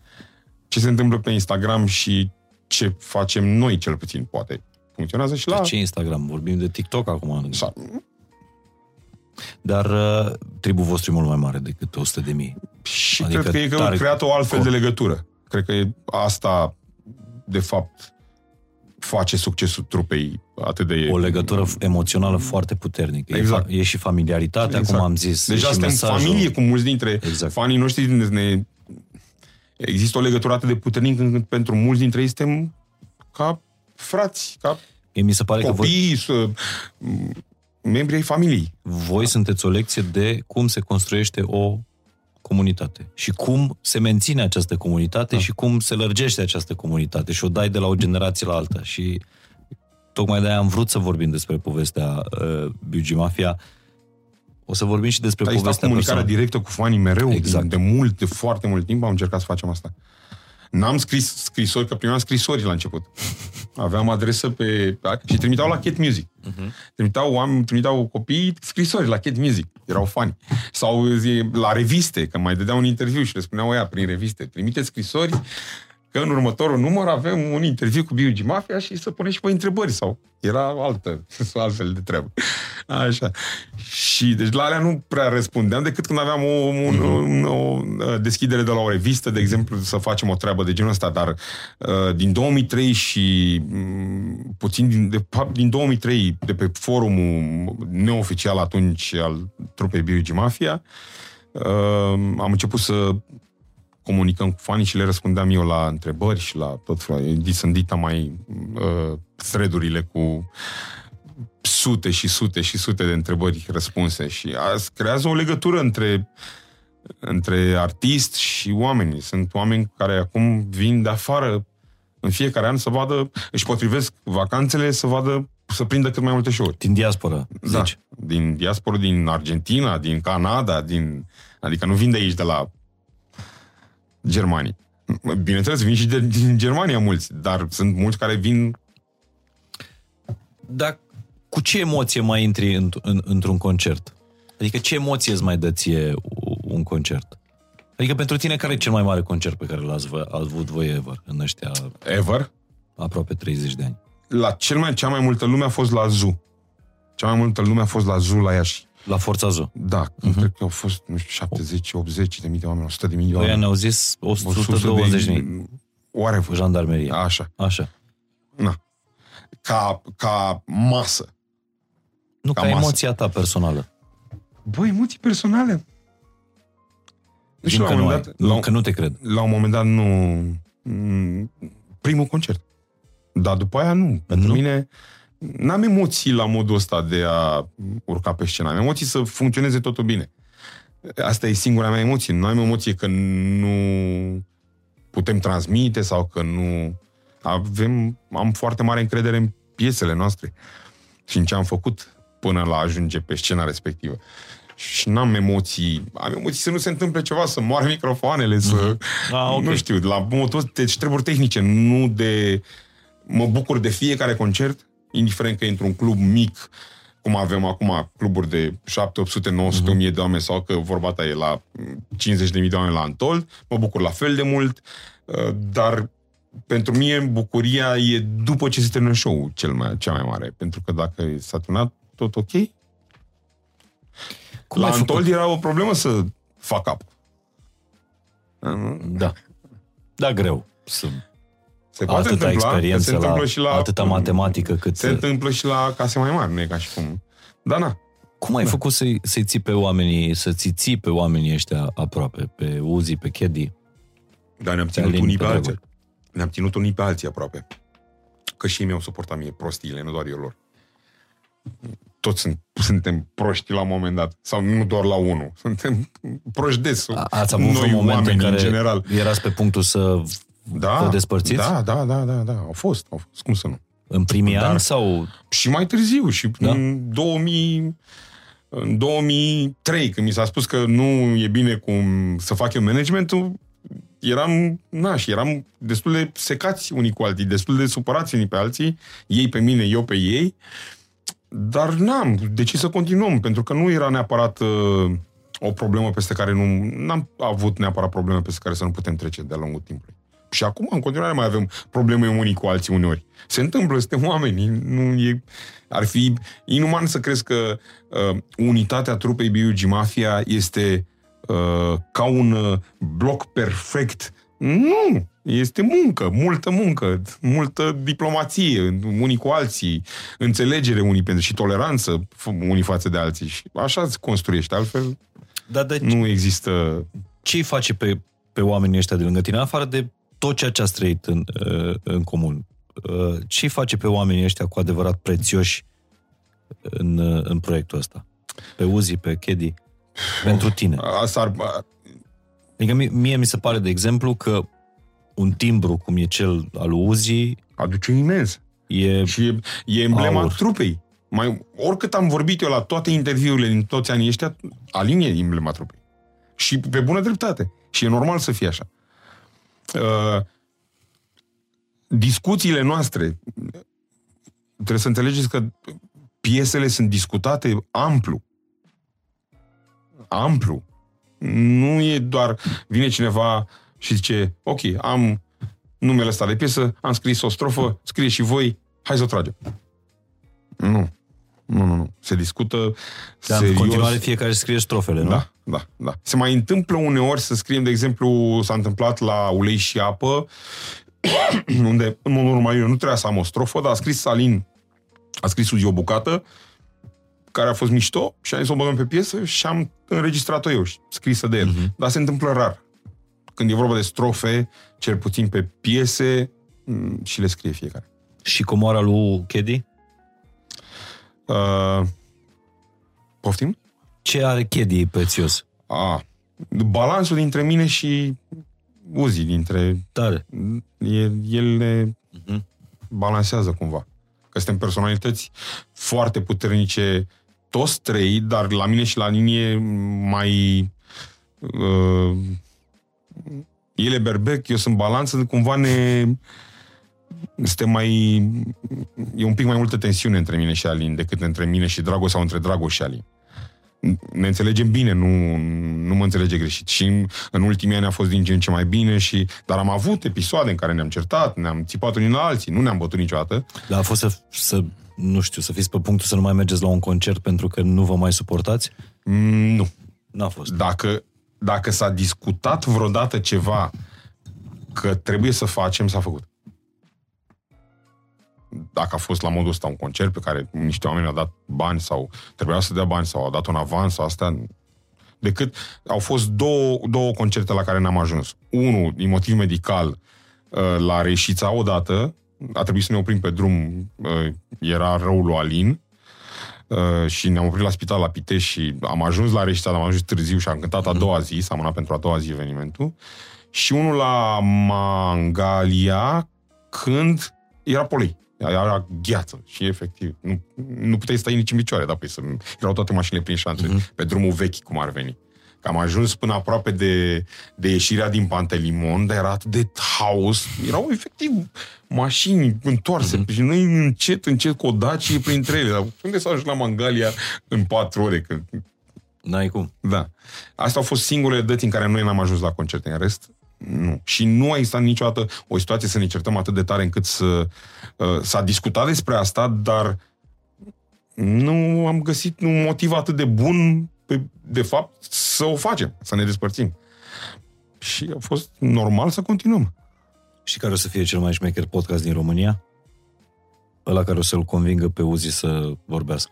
ce se întâmplă pe Instagram și ce facem noi, cel puțin, poate. Funcționează și la... De ce Instagram? Vorbim de TikTok acum. Sa- Dar uh, tribul vostru e mult mai mare decât 100 de mii. Și Adică cred că e că tare- creat o altfel cor- de legătură. Cred că e asta, de fapt, face succesul trupei atât de... O legătură f- emoțională foarte puternică. E Exact. fa- E, și familiaritatea, Exact. cum am zis. e Deja și suntem mesajul. familie cu mulți dintre Exact. fanii noștri. Ne, ne, există o legătură atât de puternică încât pentru mulți dintre ei suntem ca frați, ca Mie mi se pare că voi, copii, să, membri ai familiei. voi sunteți o lecție de cum se construiește o comunitate și cum se menține această comunitate Da. și cum se lărgește această comunitate și o dai de la o generație la alta. Și tocmai de-aia am vrut să vorbim despre povestea uh, Biugi Mafia. O să vorbim și despre Dar există povestea comunicarea personală. directă cu fanii mereu, Exact. de mult, de foarte mult timp am încercat să facem asta. N-am scris scrisori, că primeam scrisori la început. Aveam adresă pe... și trimiteau la Cat Music. Uh-huh. Trimiteau, oameni, trimiteau copii scrisori la Cat Music. Erau fani. Sau zi, la reviste, că mai dădeau un interviu și le spuneau ea prin reviste. Trimiteți scrisori că în următorul număr avem un interviu cu B.U.G. Mafia și să puneți și pe întrebări sau era altă, altfel de treabă. Așa. Și deci la alea nu prea răspundeam decât când aveam o, un, o, o deschidere de la o revistă, de exemplu, să facem o treabă de genul ăsta, dar uh, din 2003 și mm, puțin din, de fapt din 2003 de pe forumul neoficial atunci al trupei B.U.G. Mafia uh, am început să comunicăm cu fanii și le răspundeam eu la întrebări și la tot felul. Sunt dita mai uh, thread-urile cu sute și sute și sute de întrebări răspunse și a, creează o legătură între între artist și oameni. Sunt oameni care acum vin de afară în fiecare an să vadă, își potrivesc vacanțele să vadă, să prindă cât mai multe show-uri. Din diaspora, Da, zici. din diaspora, din Argentina, din Canada, din... Adică nu vin de aici, de la Germania. Bineînțeles, vin și de, din Germania mulți, dar sunt mulți care vin... Dar cu ce emoție mai intri în, în, într-un concert? Adică ce emoție îți mai dă ție un concert? Adică pentru tine care e cel mai mare concert pe care l-ați vă- ați avut voi ever în ăștia Ever. aproape 30 de ani? La cel mai, cea mai multă lume a fost la Zoo. Cea mai multă lume a fost la Zoo la Iași. La Forța Zoo. Da, uh-huh. cred că au fost, nu știu, 70, 80 de mii de oameni, 100 de mii de Voi oameni. ne-au zis 100 120 de mii. Whatever. Jandarmerie. Așa. Așa. Na. Ca, ca masă. Nu, Ca ca, masă. emoția ta personală. Băi, emoții personale. Nu știu, Din la că un nu, ai. moment dat, la, nu, un- că nu te cred. la un moment dat nu... m, Primul concert. Dar după aia nu. Pentru Nu? mine n-am emoții la modul ăsta de a urca pe scenă. Am emoții să funcționeze totul bine. Asta e singura mea emoție. Nu am emoție că nu putem transmite sau că nu... Avem, am foarte mare încredere în piesele noastre și în ce am făcut până la a ajunge pe scena respectivă. Și n-am emoții, am emoții să nu se întâmple ceva, să moară microfoanele, să... Ah, ok. Nu știu, la motul, deci treburi tehnice, nu de... Mă bucur de fiecare concert, indiferent că e într-un club mic, cum avem acum cluburi de 7, 800, 900, uh-huh. 1000 de oameni sau că vorba ta e la 50.000 de oameni la Antold, mă bucur la fel de mult, uh, dar pentru mine bucuria e după ce se termină show cel mai, cea mai mare, pentru că dacă s-a terminat tot ok, cum la Antold făcut? era o problemă să fac up. Da. Da, greu. Să se poate atâta întâmpla, experiență, se întâmplă la, și la, atâta matematică cât... Se întâmplă și la case mai mari, nu e ca și cum... Da, na. Cum ai da. făcut să-i, să ții pe oamenii, să ți ții pe oamenii ăștia aproape, pe Uzi, pe Chedi? Da, ne-am ținut Alin, unii pe, pe alții. Ne-am ținut unii pe alții aproape. Că și ei mi-au suportat mie prostiile, nu doar eu lor. Toți sunt, suntem proști la un moment dat. Sau nu doar la unul. Suntem proști des. Ați avut Noi, un moment în care în general. erați pe punctul să da, vă despărțiți? Da, da, da, da, da. Au fost, au fost. Cum să nu? În primii Dar ani sau... Și mai târziu, și da? în 2000... În 2003, când mi s-a spus că nu e bine cum să fac eu managementul, eram, naș, și eram destul de secați unii cu alții, destul de supărați unii pe alții, ei pe mine, eu pe ei, dar n-am decis să continuăm, pentru că nu era neapărat uh, o problemă peste care nu... N-am avut neapărat probleme peste care să nu putem trece de-a lungul timpului. Și acum, în continuare, mai avem probleme unii cu alții uneori. Se întâmplă, suntem oameni. Nu e, ar fi inuman să crezi că uh, unitatea trupei BUG Mafia este uh, ca un uh, bloc perfect. Nu! Este muncă, multă muncă, multă diplomație, unii cu alții, înțelegere unii pentru și toleranță unii față de alții. Și așa îți construiești, altfel da, de nu există... Ce îi face pe, pe oamenii ăștia de lângă tine, afară de tot ceea ce ați trăit în, uh, în comun. Uh, ce face pe oamenii ăștia cu adevărat prețioși în, uh, în proiectul ăsta? Pe Uzi, pe Kedi, pentru tine. Asta ar... Adică mie, mie mi se pare, de exemplu, că un timbru cum e cel al Uzi... Aduce imens. E și e, e emblema aur. trupei. Mai, oricât am vorbit eu la toate interviurile din toți anii ăștia, Alin e emblema trupei. Și pe bună dreptate. Și e normal să fie așa. Uh, discuțiile noastre, trebuie să înțelegeți că piesele sunt discutate amplu. Amplu. Nu e doar, vine cineva și zice, ok, am numele ăsta de piesă, am scris o strofă, scrie și voi, hai să o tragem. Nu. Nu, nu, nu. Se discută Dar serios. în continuare fiecare scrie strofele, nu? Da, da, da. Se mai întâmplă uneori să scriem, de exemplu, s-a întâmplat la Ulei și Apă, unde, în mod normal, eu nu trebuia să am o strofă, dar a scris Salin, a scris Uzi o bucată, care a fost mișto și am zis o băgăm pe piesă și am înregistrat-o eu, scrisă de el. Uh-huh. Dar se întâmplă rar. Când e vorba de strofe, cel puțin pe piese, mm, și le scrie fiecare. Și comoara lui Kedi? Uh, poftim? Ce are Chedi prețios? Ah, balansul dintre mine și Uzi, dintre... Tare. El, el ne uh-huh. balansează cumva. Că suntem personalități foarte puternice, toți trei, dar la mine și la linie mai... Uh, ele berbec, eu sunt balanță, cumva ne este mai... e un pic mai multă tensiune între mine și Alin decât între mine și Drago sau între Drago și Alin. Ne înțelegem bine, nu, nu mă înțelege greșit. Și în, în ultimii ani a fost din ce în ce mai bine, și, dar am avut episoade în care ne-am certat, ne-am țipat unii la alții, nu ne-am bătut niciodată. Dar a fost să, să, nu știu, să fiți pe punctul să nu mai mergeți la un concert pentru că nu vă mai suportați? Mm, nu. N-a fost. Dacă, dacă s-a discutat vreodată ceva că trebuie să facem, s-a făcut dacă a fost la modul ăsta un concert pe care niște oameni au dat bani sau trebuia să dea bani sau au dat un avans sau asta, decât au fost două, două concerte la care n-am ajuns. Unul, din motiv medical, uh, la Reșița odată, a trebuit să ne oprim pe drum, uh, era răul lui Alin, uh, și ne-am oprit la spital la Pitești și am ajuns la Reșița, am ajuns târziu și am cântat a mhm. doua zi, s-a amânat pentru a doua zi evenimentul, și unul la Mangalia, când era polei. Era gheață și efectiv. Nu, nu puteai stai nici în picioare, da, păi să, erau toate mașinile prin șanțe, uh-huh. pe drumul vechi, cum ar veni. că am ajuns până aproape de, de ieșirea din Pantelimon, dar era atât de haos, erau efectiv mașini întoarse mm-hmm. și noi încet, încet cu o dacie printre ele. Dar unde să ajungi la Mangalia în patru ore? Că... N-ai cum. Da. Astea au fost singurele dăți în care noi n-am ajuns la concerte. În rest, nu. Și nu a existat niciodată o situație să ne certăm atât de tare încât să... Uh, s-a discutat despre asta, dar nu am găsit un motiv atât de bun, de fapt, să o facem, să ne despărțim. Și a fost normal să continuăm. Și care o să fie cel mai șmecher podcast din România? Ăla care o să-l convingă pe Uzi să vorbească.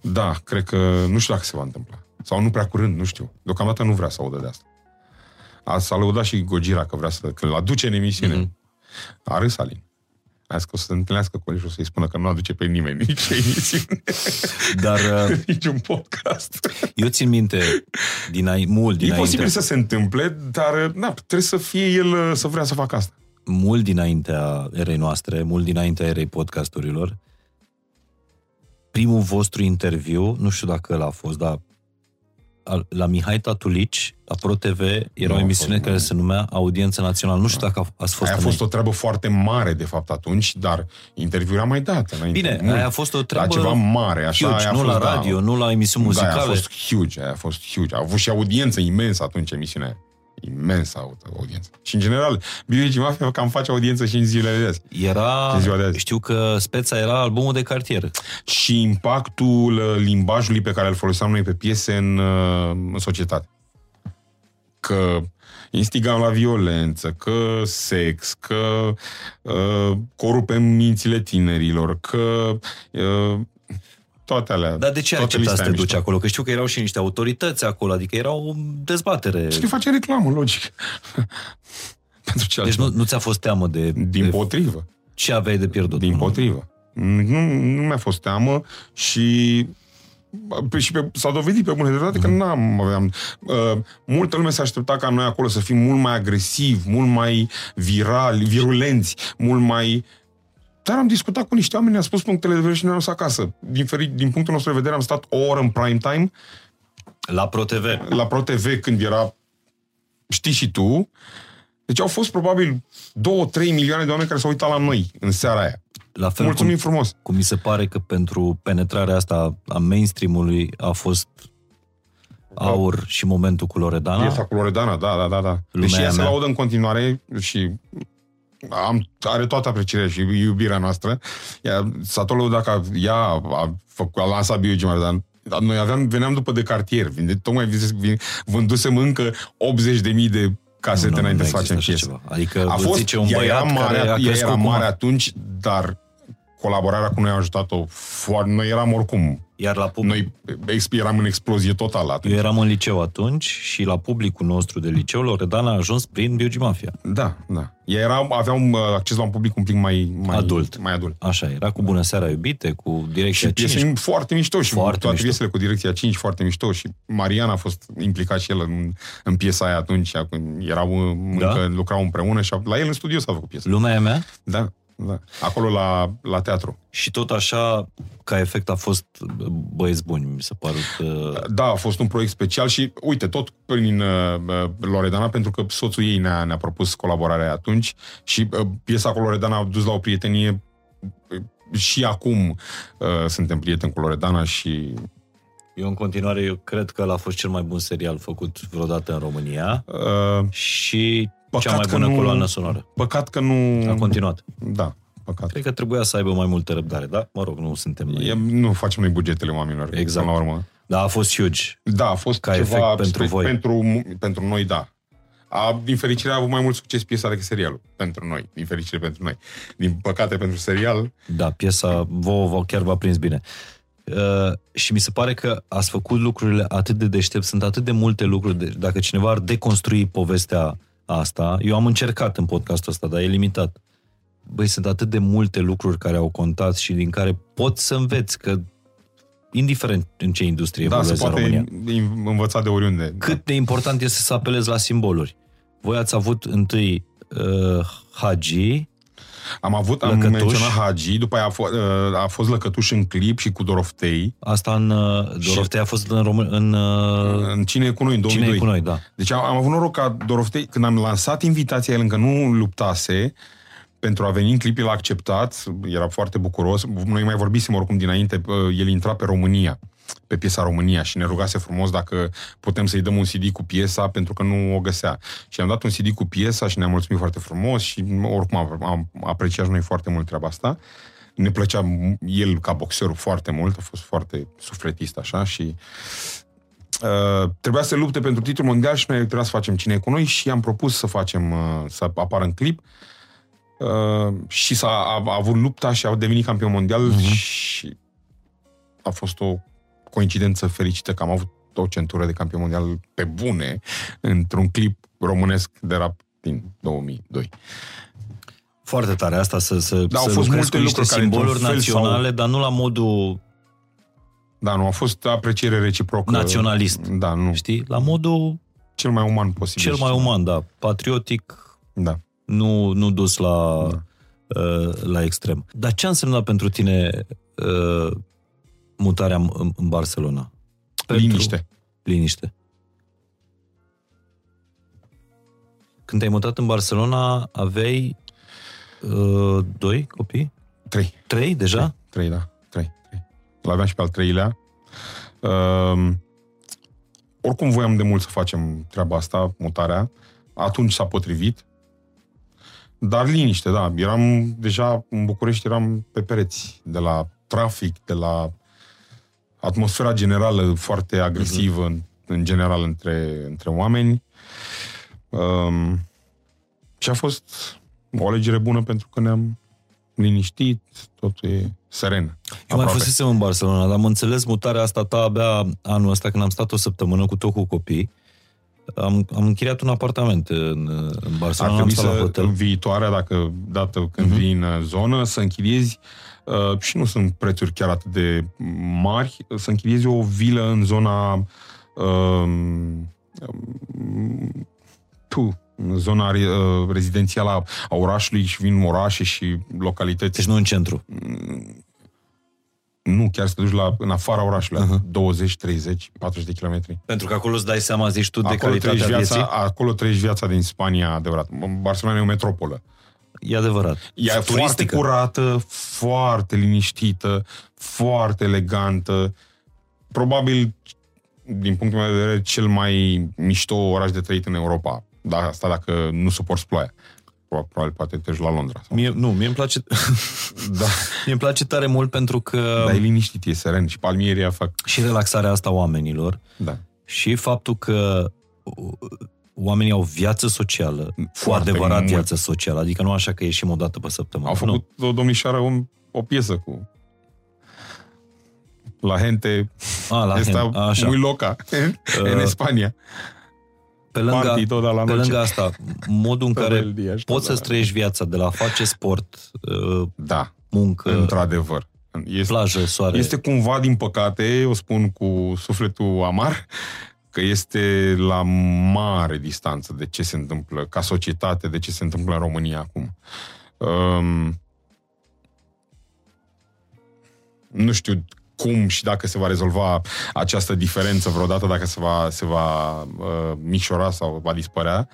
Da, cred că nu știu dacă se va întâmpla. Sau nu prea curând, nu știu. Deocamdată nu vrea să audă de asta. A, s-a lăudat și Gojira că vrea să, că l aduce în emisiune. Mm-hmm. A râs Alin. A zis că o să se întâlnească cu el și o să-i spună că nu aduce pe nimeni nici emisiune. Dar... Uh, nici un podcast. Eu țin minte din ai, mult dinainte... E posibil să se întâmple, dar na, trebuie să fie el uh, să vrea să facă asta. Mult dinaintea erei noastre, mult dinaintea erei podcasturilor, primul vostru interviu, nu știu dacă l a fost, dar la Mihai Tatulici, la ProTV, era nu, o emisiune care se numea Audiență Națională. Nu știu dacă ați fost Aia a fost o treabă foarte mare, de fapt, atunci, dar interviul era mai dat. Înainte. Bine, mult, aia a fost o treabă la ceva mare, așa. Huge, aia nu fost, la radio, da, nu la emisiuni muzicale. Da, aia a fost huge, aia a fost huge. A avut și audiență imensă atunci emisiunea aia imensă audiență. Și, în general, Biblici Mafia cam face audiență și în zilele de azi. Era, ziua de azi. știu că Speța era albumul de cartier. Și impactul uh, limbajului pe care îl foloseam noi pe piese în, uh, în societate. Că instigam la violență, că sex, că uh, corupem mințile tinerilor, că uh, toate alea. Dar de ce ai acceptat să te duci acolo? Că știu că erau și niște autorități acolo, adică era o dezbatere. Și face reclamă, logic. Pentru ce deci nu, nu ți-a fost teamă de... Din de... potrivă. Ce aveai de pierdut? Din potrivă. Nu, nu mi-a fost teamă și și pe, s-a dovedit pe bună dreptate mm. că n-am aveam. Uh, multă lume s-a aștepta ca noi acolo să fim mult mai agresivi, mult mai virali, virulenți, mult mai dar am discutat cu niște oameni, ne-a spus punctele de vedere și ne-am dus acasă. Din, feri, din punctul nostru de vedere, am stat o oră în prime time. La ProTV. La ProTV, când era, știi și tu. Deci au fost probabil 2-3 milioane de oameni care s-au uitat la noi în seara aia. La fel Mulțumim cum, frumos. Cum mi se pare că pentru penetrarea asta a mainstream-ului a fost aur da. și momentul cu Loredana. Piesa cu Loredana, da, da, da. da. Deși ea se laudă în continuare și am, are toată aprecierea și iubirea noastră. Ea, Satolul, dacă ea a, făcut, a lansat Biogimar, dar noi aveam, veneam după de cartier, vinde, tocmai vândusem încă 80.000 de casete nu, nu, înainte nu să facem piesă. Adică a fost, zice un băiat era mare, care a era mare atunci, dar colaborarea cu noi a ajutat-o foarte... Noi eram oricum... Iar la public... Noi eram în explozie totală atunci. Eu eram în liceu atunci și la publicul nostru de liceu, Loredana a ajuns prin Biogimafia. Da, da. Ea era, avea un uh, acces la un public un pic mai, mai adult. Mai adult. Așa, era cu Bună Seara Iubite, cu Direcția și 5. Și foarte mișto și foarte toate mișto. piesele cu Direcția 5 foarte mișto și Marian a fost implicat și el în, în piesa aia atunci, când erau, da? încă lucrau împreună și la el în studio s-a făcut piesa. Lumea e mea? Da. Da. Acolo la, la teatru. Și tot așa, ca efect, a fost Băieți Buni, mi se pare că... Da, a fost un proiect special și, uite, tot prin uh, Loredana, pentru că soțul ei ne-a, ne-a propus colaborarea atunci și uh, piesa cu Loredana a dus la o prietenie uh, și acum uh, suntem prieteni cu Loredana și eu în continuare, eu cred că l-a fost cel mai bun serial făcut vreodată în România uh, și Păcat cea mai bună nu, coloană sonoră. Păcat că nu... A continuat. Da, păcat. Cred că trebuia să aibă mai multă răbdare, da? Mă rog, nu suntem noi. E, nu facem noi bugetele oamenilor. Exact. La urmă. Da, a fost huge. Da, a fost ca ceva efect pentru voi. Pentru, pentru noi, da. A, din fericire a avut mai mult succes piesa decât serialul. Pentru noi. Din fericire pentru noi. Din păcate pentru serial. Da, piesa vouă chiar v-a prins bine. Uh, și mi se pare că ați făcut lucrurile atât de deștept, sunt atât de multe lucruri, de, dacă cineva ar deconstrui povestea asta. Eu am încercat în podcastul ăsta, dar e limitat. Băi, sunt atât de multe lucruri care au contat și din care poți să înveți că indiferent în ce industrie da, se poate România. învăța de oriunde. Cât da. de important este să apelezi la simboluri. Voi ați avut întâi uh, Hagi, Am avut, am Lăcătuș. menționat Hagi, după aia a, f- a fost Lăcătuș în clip și cu Doroftei. Asta în... uh, Doroftei a fost în Român... În, uh, În Cine e cu noi, în 2002. Cine e cu noi, da. Deci am, am avut noroc ca Doroftei, când am lansat invitația, el încă nu luptase, pentru a veni în clip, el a acceptat, era foarte bucuros. Noi mai vorbisem oricum dinainte, el intra pe România, pe piesa România și ne rugase frumos dacă putem să-i dăm un CD cu piesa pentru că nu o găsea. Și am dat un CD cu piesa și ne-a mulțumit foarte frumos și oricum am, am apreciat noi foarte mult treaba asta. Ne plăcea el ca boxer foarte mult, a fost foarte sufletist așa și Uh, trebuia să lupte pentru titlul mondial și noi trebuia să facem cine e cu noi și am propus să facem, uh, să apară în clip uh, și s-a a, a avut lupta și a devenit campion mondial uh-huh. și a fost o coincidență fericită că am avut o centură de campion mondial pe bune într-un clip românesc de rap din 2002. Foarte tare asta să, să, Da, au să fost lucrezi multe cu niște lucruri care, simboluri într-un fel naționale, sau- dar nu la modul Da, nu, a fost apreciere reciprocă. naționalist. Da, nu. Știi? La modul Cel mai uman posibil. cel mai uman, da. Patriotic, Da. nu, nu dus la, uh, la extrem. Dar ce a însemnat pentru tine uh, mutarea în, în Barcelona? Pentru- Liniște. Liniște. Când te-ai mutat în Barcelona, aveai uh, doi copii? Trei. Trei deja? Trei, da. Trei. trei. Îl aveam și pe al treilea. Uh, oricum voiam de mult să facem treaba asta, mutarea. Atunci s-a potrivit. Dar liniște, da. Eram deja în București, eram pe pereți. De la trafic, de la atmosfera generală foarte agresivă, în, în general, între, între oameni. Um, și a fost o alegere bună pentru că ne-am liniștit, totul e seren. Eu mai Aproape. fusesem în Barcelona, dar am înțeles mutarea asta ta abia anul ăsta când am stat o săptămână cu tot cu copii. Am, am închiriat un apartament în, în Ar Barcelona, am trebui stat la să, hotel. în viitoarea, dacă, dată când uh-huh. vii în uh, zonă, să închiriezi, uh, și nu sunt prețuri chiar atât de mari, să închiriezi o vilă în zona uh, tu, în zona uh, rezidențială a, a orașului și vin orașe și localități. Deci nu în centru. Nu, chiar să te duci la, în afara orașului, uh-huh. 20, 30, 40 de kilometri. Pentru că acolo îți dai seama, zici tu, de Acolo calitatea trăiești, viața, vieții. acolo trăiești viața din Spania, adevărat. Barcelona e o metropolă. E adevărat. E foarte Turistică. curată, foarte liniștită, foarte elegantă. Probabil, din punctul meu de vedere, cel mai mișto oraș de trăit în Europa. Da, asta dacă nu suporți ploaia. Probabil, probabil poate te duci la Londra. Sau... Mie, nu, mie îmi place, Da. mie îmi place tare mult pentru că Dar e liniștit, e seren și palmierii fac... și relaxarea asta a oamenilor Da. și faptul că uh, oamenii au viață socială, cu Foarte adevărat mult. viață socială, adică nu așa că ieșim o dată pe săptămână. Au făcut o domnișoară un, o piesă cu la gente nu. A, la Esta hen, așa. muy loca în Spania. Pe lângă, party toda la pe noche. lângă asta, modul în Todo care el día și poți toda să-ți trăiești viața de la a face sport, uh, Da, muncă, într-adevăr. Este, plajă, soare. este cumva, din păcate, o spun cu sufletul amar, că este la mare distanță de ce se întâmplă ca societate, de ce se întâmplă în România acum. Um, nu știu cum și dacă se va rezolva această diferență vreodată, dacă se va, se va uh, micșora sau va dispărea,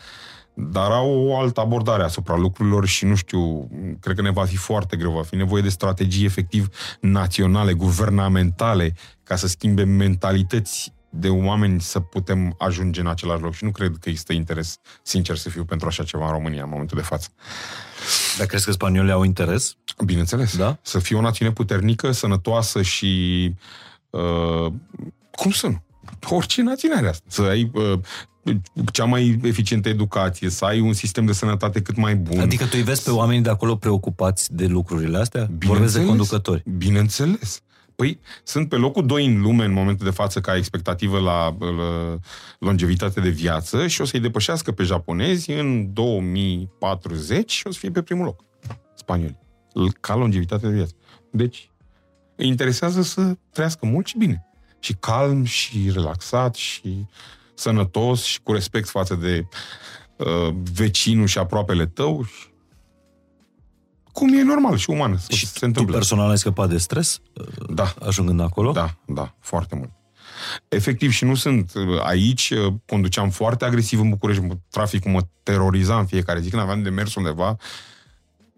dar au o altă abordare asupra lucrurilor și nu știu, cred că ne va fi foarte greu, va fi nevoie de strategii efectiv naționale, guvernamentale, ca să schimbe mentalități de oameni să putem ajunge în același loc și nu cred că există interes, sincer să fiu, pentru așa ceva în România în momentul de față. Dar crezi că spaniolii au interes? Bineînțeles. Da? Să fie o națiune puternică, sănătoasă și... Uh, cum să nu? Orice națiune are asta. Să ai uh, cea mai eficientă educație, să ai un sistem de sănătate cât mai bun. Adică tu îi vezi pe oamenii de acolo preocupați de lucrurile astea? Vorbesc de Bineînțeles. conducători. Bineînțeles. Păi sunt pe locul 2 în lume în momentul de față ca expectativă la, la longevitate de viață și o să-i depășească pe japonezi în 2040 și o să fie pe primul loc. Spanioli. Ca longevitate de viață. Deci, îi interesează să trăiască mult și bine. Și calm și relaxat și sănătos și cu respect față de uh, vecinul și aproapele tău. Și Cum e normal și uman să Și se tu întâmplă. personal ai scăpat de stres Da. ajungând acolo? Da, da, foarte mult. Efectiv, și nu sunt uh, aici, uh, conduceam foarte agresiv în București, mă- traficul mă teroriza în fiecare zi, când aveam de mers undeva,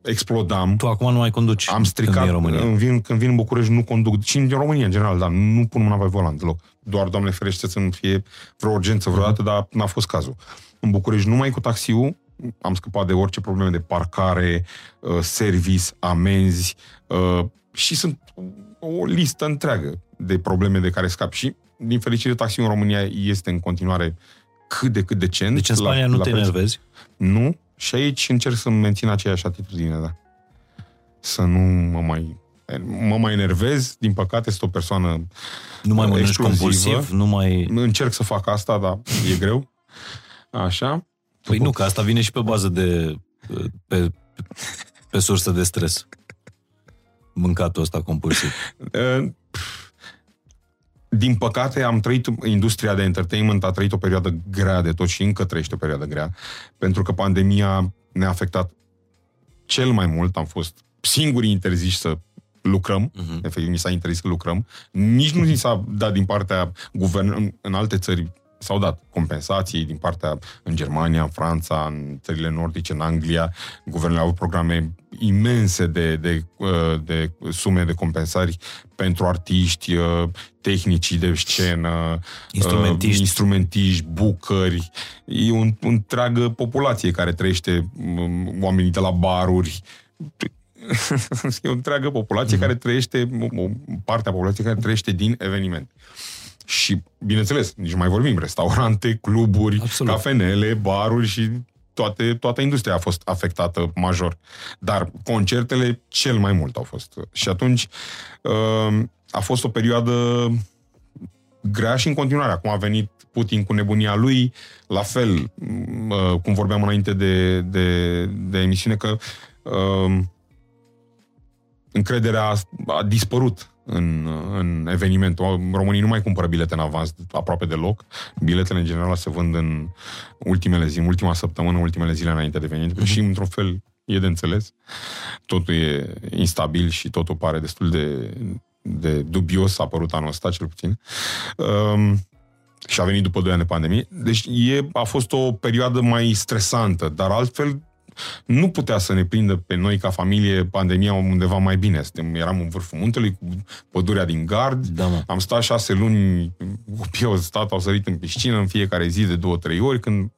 explodam. Tu acum nu mai conduci Am când stricat, vii în România. Când vin, când vin în București nu conduc, și în România în general, dar nu pun mâna pe volan deloc. Doar, Doamne ferește, să nu fie vreo urgență vreodată, dar n-a fost cazul. În București numai cu taxiul, am scăpat de orice probleme de parcare, uh, service, amenzi uh, și sunt o listă întreagă de probleme de care scap și din fericire taxiul în România este în continuare cât de cât decent. Deci în Spania nu te preț. enervezi? Nu. Și aici încerc să mențin aceeași atitudine, da. Să nu mă mai... Mă mai enervez, din păcate sunt o persoană Nu mai mănânci explozivă. compulsiv? Nu mai... Încerc să fac asta, dar e greu. Așa. Păi nu, că asta vine și pe bază de... pe, pe sursă de stres. Mâncatul ăsta compulsiv. Uh, Din păcate, am trăit, industria de entertainment a trăit o perioadă grea de tot și încă trăiește o perioadă grea, pentru că pandemia ne-a afectat cel mai mult. Am fost singurii interziși să lucrăm, uh-huh. efectiv, mi s-a interzis să lucrăm. Nici nu ni s-a dat din partea guvernului, în, în alte țări s-au dat compensații din partea în Germania, în Franța, în țările nordice, în Anglia. Guvernele au avut programe imense de, de, uh, de sume de compensări pentru artiști, uh, tehnicii de scenă, Instrumentiști. uh, instrumentiști bucări. E o întreagă populație care trăiește, um, oamenii de la baruri, e o întreagă populație mm-hmm. care trăiește, o parte a populației care trăiește din evenimente. Și, bineînțeles, nici nu mai vorbim, restaurante, cluburi, Absolut. cafenele, baruri și toate, toată industria a fost afectată major. Dar concertele cel mai mult au fost. Și atunci uh, a fost o perioadă grea și în continuare. Acum a venit Putin cu nebunia lui, la fel, uh, cum vorbeam înainte de, de, de emisiune, că uh, încrederea a, a dispărut în, în eveniment. Românii nu mai cumpără bilete în avans aproape deloc. Biletele, în general, se vând în ultimele zi, în ultima săptămână, ultimele zile înainte de eveniment. Mm-hmm. Și, într-un fel, e de înțeles. Totul e instabil și totul pare destul de, de dubios, a apărut anul ăsta, cel puțin. Um, și a venit după 2 ani de pandemie. Deci e, a fost o perioadă mai stresantă, dar altfel nu putea să ne prindă pe noi ca familie pandemia undeva mai bine. Suntem, eram în vârful muntelui cu pădurea din gard. Da, mă. Am stat șase luni, copiii au stat, au sărit în piscină în fiecare zi de două, trei ori, când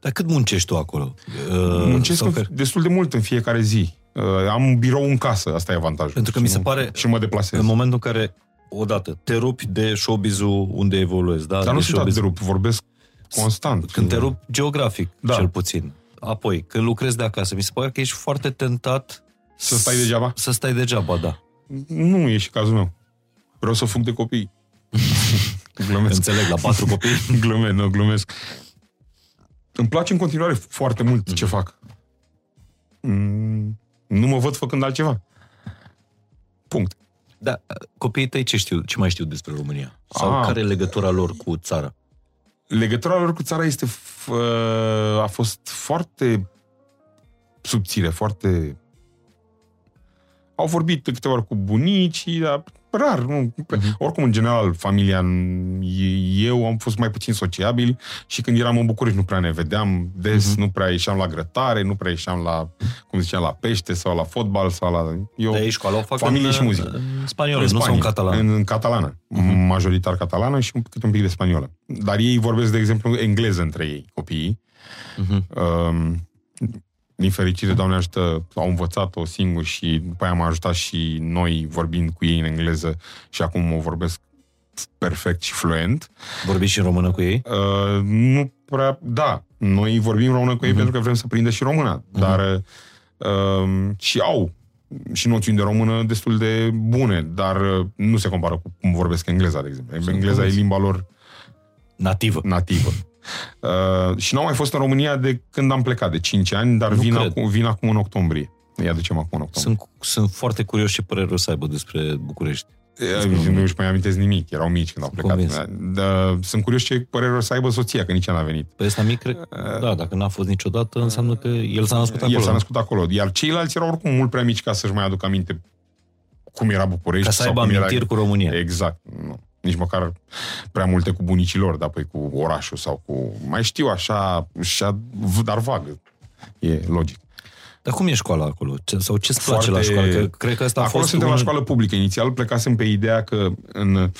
Dar cât muncești tu acolo? Uh, muncesc sau în- că- destul de mult în fiecare zi. Uh, am un birou în casă, asta e avantajul. Pentru că Și mi se nu- pare- Și mă deplasez. În momentul în care, odată, te rupi de showbiz-ul unde evoluezi, da? Dar nu de sunt atât showbiz- de rup, vorbesc constant. Când te rupi geografic, Da. cel puțin. Apoi, când lucrezi de acasă, mi se pare că ești foarte tentat Să stai degeaba? Să stai degeaba, da. Nu e și cazul meu. Vreau să fug de copii. glumesc. Înțeleg, la patru copii. glumesc, nu, glumesc. Îmi place în continuare foarte mult Mhm. ce fac. Mm, nu mă văd făcând altceva. Punct. Da, copiii tăi ce știu, ce mai știu despre România? Sau Ah. care e legătura lor cu țara? Legătura lor cu țara este f- a fost foarte subțire, foarte... Au vorbit de câteva ori cu bunicii, dar rar. Nu. Uh-huh. Oricum, în general, familia, eu am fost mai puțin sociabil și când eram în București nu prea ne vedeam des, uh-huh. nu prea ieșeam la grătare, nu prea ieșeam la, cum ziceam, la pește sau la fotbal sau la... Eu, De aici școala o fac familie în, și muzică. în spaniolă, nu sau în catalan. În, în catalană. Uh-huh. Majoritar catalană și un, câte un pic de spaniolă. Dar ei vorbesc, de exemplu, engleză între ei, copiii. Uh-huh. Um, din fericire, Doamne ajută, au învățat-o singur și după aia m-a ajutat și noi vorbind cu ei în engleză și acum o vorbesc perfect și fluent. Vorbiți și în română cu ei? Uh, nu prea, da, noi vorbim română cu ei uh-huh. pentru că vrem să prindă și româna, uh-huh. dar uh, și au și noțiuni de română destul de bune, dar uh, nu se compară cu cum vorbesc engleza, de exemplu. Sunt engleza convins. e limba lor Nativă. nativă. Uh, și n-au mai fost în România de când am plecat, de 5 ani, dar Nu vin cred. acum, vin acum în octombrie. Îi aducem acum în octombrie. Sunt, sunt foarte curios ce părere o să aibă despre București. Nu își mai amintesc nimic, erau mici când au plecat. Convins. Da, sunt curios ce părere o să aibă soția, că nici ea n-a venit. Pe ăsta mic, cred, da, dacă n-a fost niciodată, înseamnă că el s-a născut acolo. El s-a născut acolo, iar ceilalți erau oricum mult prea mici ca să-și mai aducă aminte cum era București. Ca să sau aibă cum era... amintiri cu România. Exact. Nu. Nici măcar prea multe cu bunicilor, dar păi cu orașul sau cu... Mai știu așa, așa dar vagă. E logic. Dar cum e școala acolo? Ce, sau ce-ți place la școală? Că, cred că asta a Acolo fost suntem un... la școală publică. Inițial plecasem pe ideea că în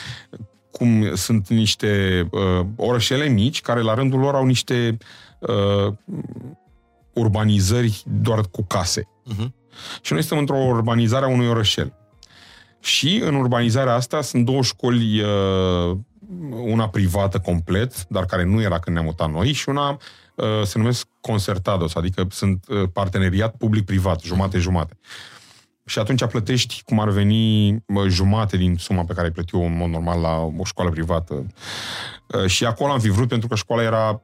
cum sunt niște uh, orășele mici care la rândul lor au niște uh, urbanizări doar cu case. Uh-huh. Și noi suntem într-o urbanizare a unui orășel. Și în urbanizarea asta sunt două școli, uh, una privată complet, dar care nu era când ne-am mutat noi, și una uh, se numesc concertados, adică sunt uh, parteneriat public-privat, jumate-jumate. Și atunci plătești cum ar veni mă, jumate din suma pe care ai plătit-o în mod normal la o școală privată. Uh, Și acolo am fi vrut pentru că școala era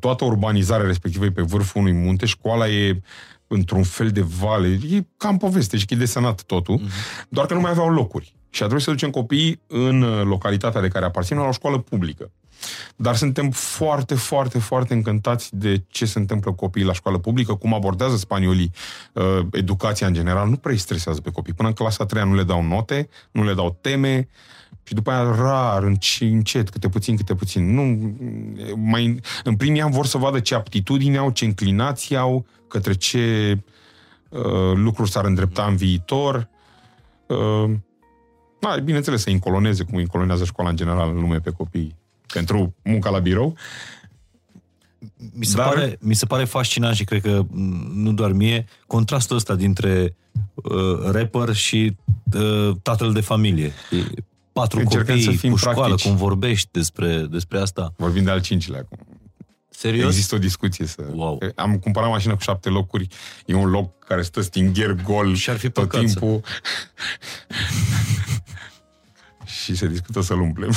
toată urbanizarea respectivă e pe vârful unui munte, școala e într-un fel de vale, e cam poveste și e desenat totul, uh-huh. doar că nu mai aveau locuri. Și a trebuit să ducem copiii în uh, localitatea de care aparținem la o școală publică. Dar suntem foarte, foarte, foarte încântați de ce se întâmplă cu copiii la școală publică, cum abordează spaniolii uh, educația în general. Nu prea îi stresează pe copii. Până în clasa 3 nu le dau note, nu le dau teme, și după aia rar, încet, câte puțin, câte puțin. Nu, mai, în primii ani vor să vadă ce aptitudini au, ce inclinații au, către ce uh, lucruri s-ar îndrepta în viitor. Uh, da, bineînțeles, să incoloneze, cum incolonează școala în general în lume pe copii pentru munca la birou. Mi se, Dar- pare, mi se pare fascinant și cred că m, nu doar mie, contrastul ăsta dintre uh, rapper și uh, tatăl de familie. E, Patru Încercăm copii să fim cu școală, practici. cum vorbești despre, despre asta. Vorbim de al cincilea acum. Serios? Există o discuție să... Wow. Am cumpărat mașină cu șapte locuri, e un loc care stă stingher gol Și ar fi tot păcat să- timpul. și se discută să-l umplem.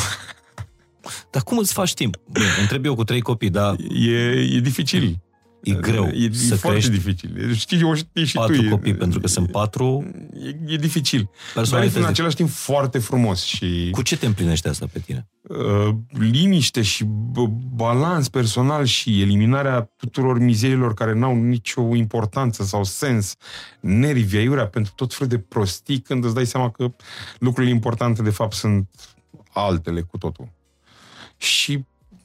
Dar cum îți faci timp? Bine, întreb eu cu trei copii, dar E, e dificil. E greu E, e să foarte crești dificil. Știi, o știi și patru tu. e- copii, pentru că sunt patru. E, e dificil. Dar e Personalități în de- același timp foarte frumos și Cu ce te împlinește asta pe tine? uh, liniște și b- balans personal și eliminarea tuturor mizerilor care n-au nicio importanță sau sens, nervi, aiurea pentru tot felul de prostii, când îți dai seama că lucrurile importante de fapt sunt altele cu totul. Și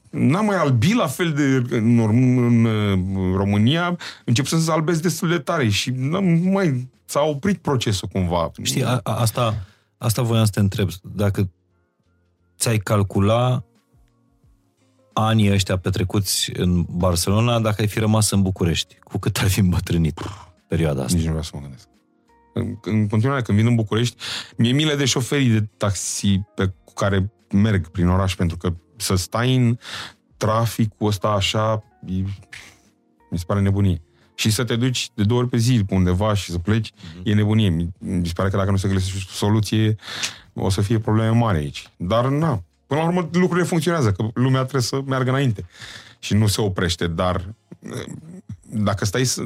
n-am mai albit la fel de în, Rom- în, uh, România, începând să albesc destul de tare și n-am mai s-a oprit procesul cumva. Știi, a, a, asta, asta voiam să te întreb. Dacă ți-ai calcula anii ăștia petrecuți în Barcelona, dacă ai fi rămas în București, cu cât ar fi îmbătrânit perioada asta? Nici nu vreau să mă gândesc. În, în continuare, când vin în București, mi-e milă de șoferii de taxi pe, cu care merg prin oraș, pentru că să stai în traficul ăsta așa, e, mi se pare nebunie. Și să te duci de două ori pe zi pe undeva și să pleci, e nebunie. Mi, mi se pare că dacă nu se găsește o soluție, o să fie probleme mari aici. Dar, na, până la urmă lucrurile funcționează, că lumea trebuie să meargă înainte. Și nu se oprește, dar dacă stai să...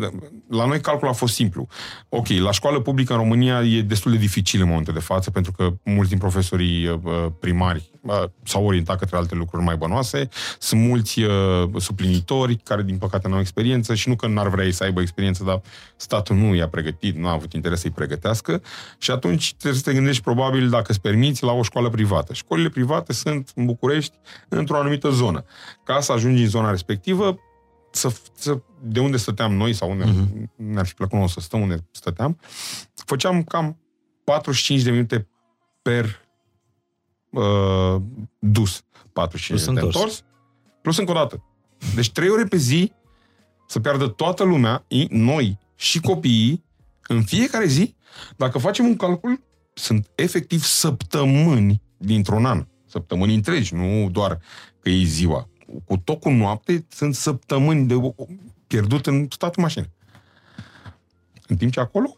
La noi calculul a fost simplu. Ok, la școală publică în România e destul de dificil în momentul de față, pentru că mulți din profesorii uh, primari uh, s-au orientat către alte lucruri mai bănoase. Sunt mulți uh, suplinitori care, din păcate, nu au experiență și nu că n-ar vrea ei să aibă experiență, dar statul nu i-a pregătit, nu a avut interes să-i pregătească și atunci trebuie să te gândești probabil, dacă îți permiți, la o școală privată. Școlile private sunt în București, într-o anumită zonă. Ca să ajungi în zona respectivă, să, să, de unde stăteam noi sau unde uh-huh. ne-ar fi plăcut nouă să stăm unde stăteam, făceam cam 45 de minute per uh, dus. 45 Plus de minute întors. întors. Plus încă o dată. Deci trei ore pe zi să piardă toată lumea, i- noi și copiii, în fiecare zi, dacă facem un calcul, sunt efectiv săptămâni dintr-un an. Săptămâni întregi, nu doar că e ziua. Cu tot cu noapte sunt săptămâni de pierdut în stat în mașină. În timp ce acolo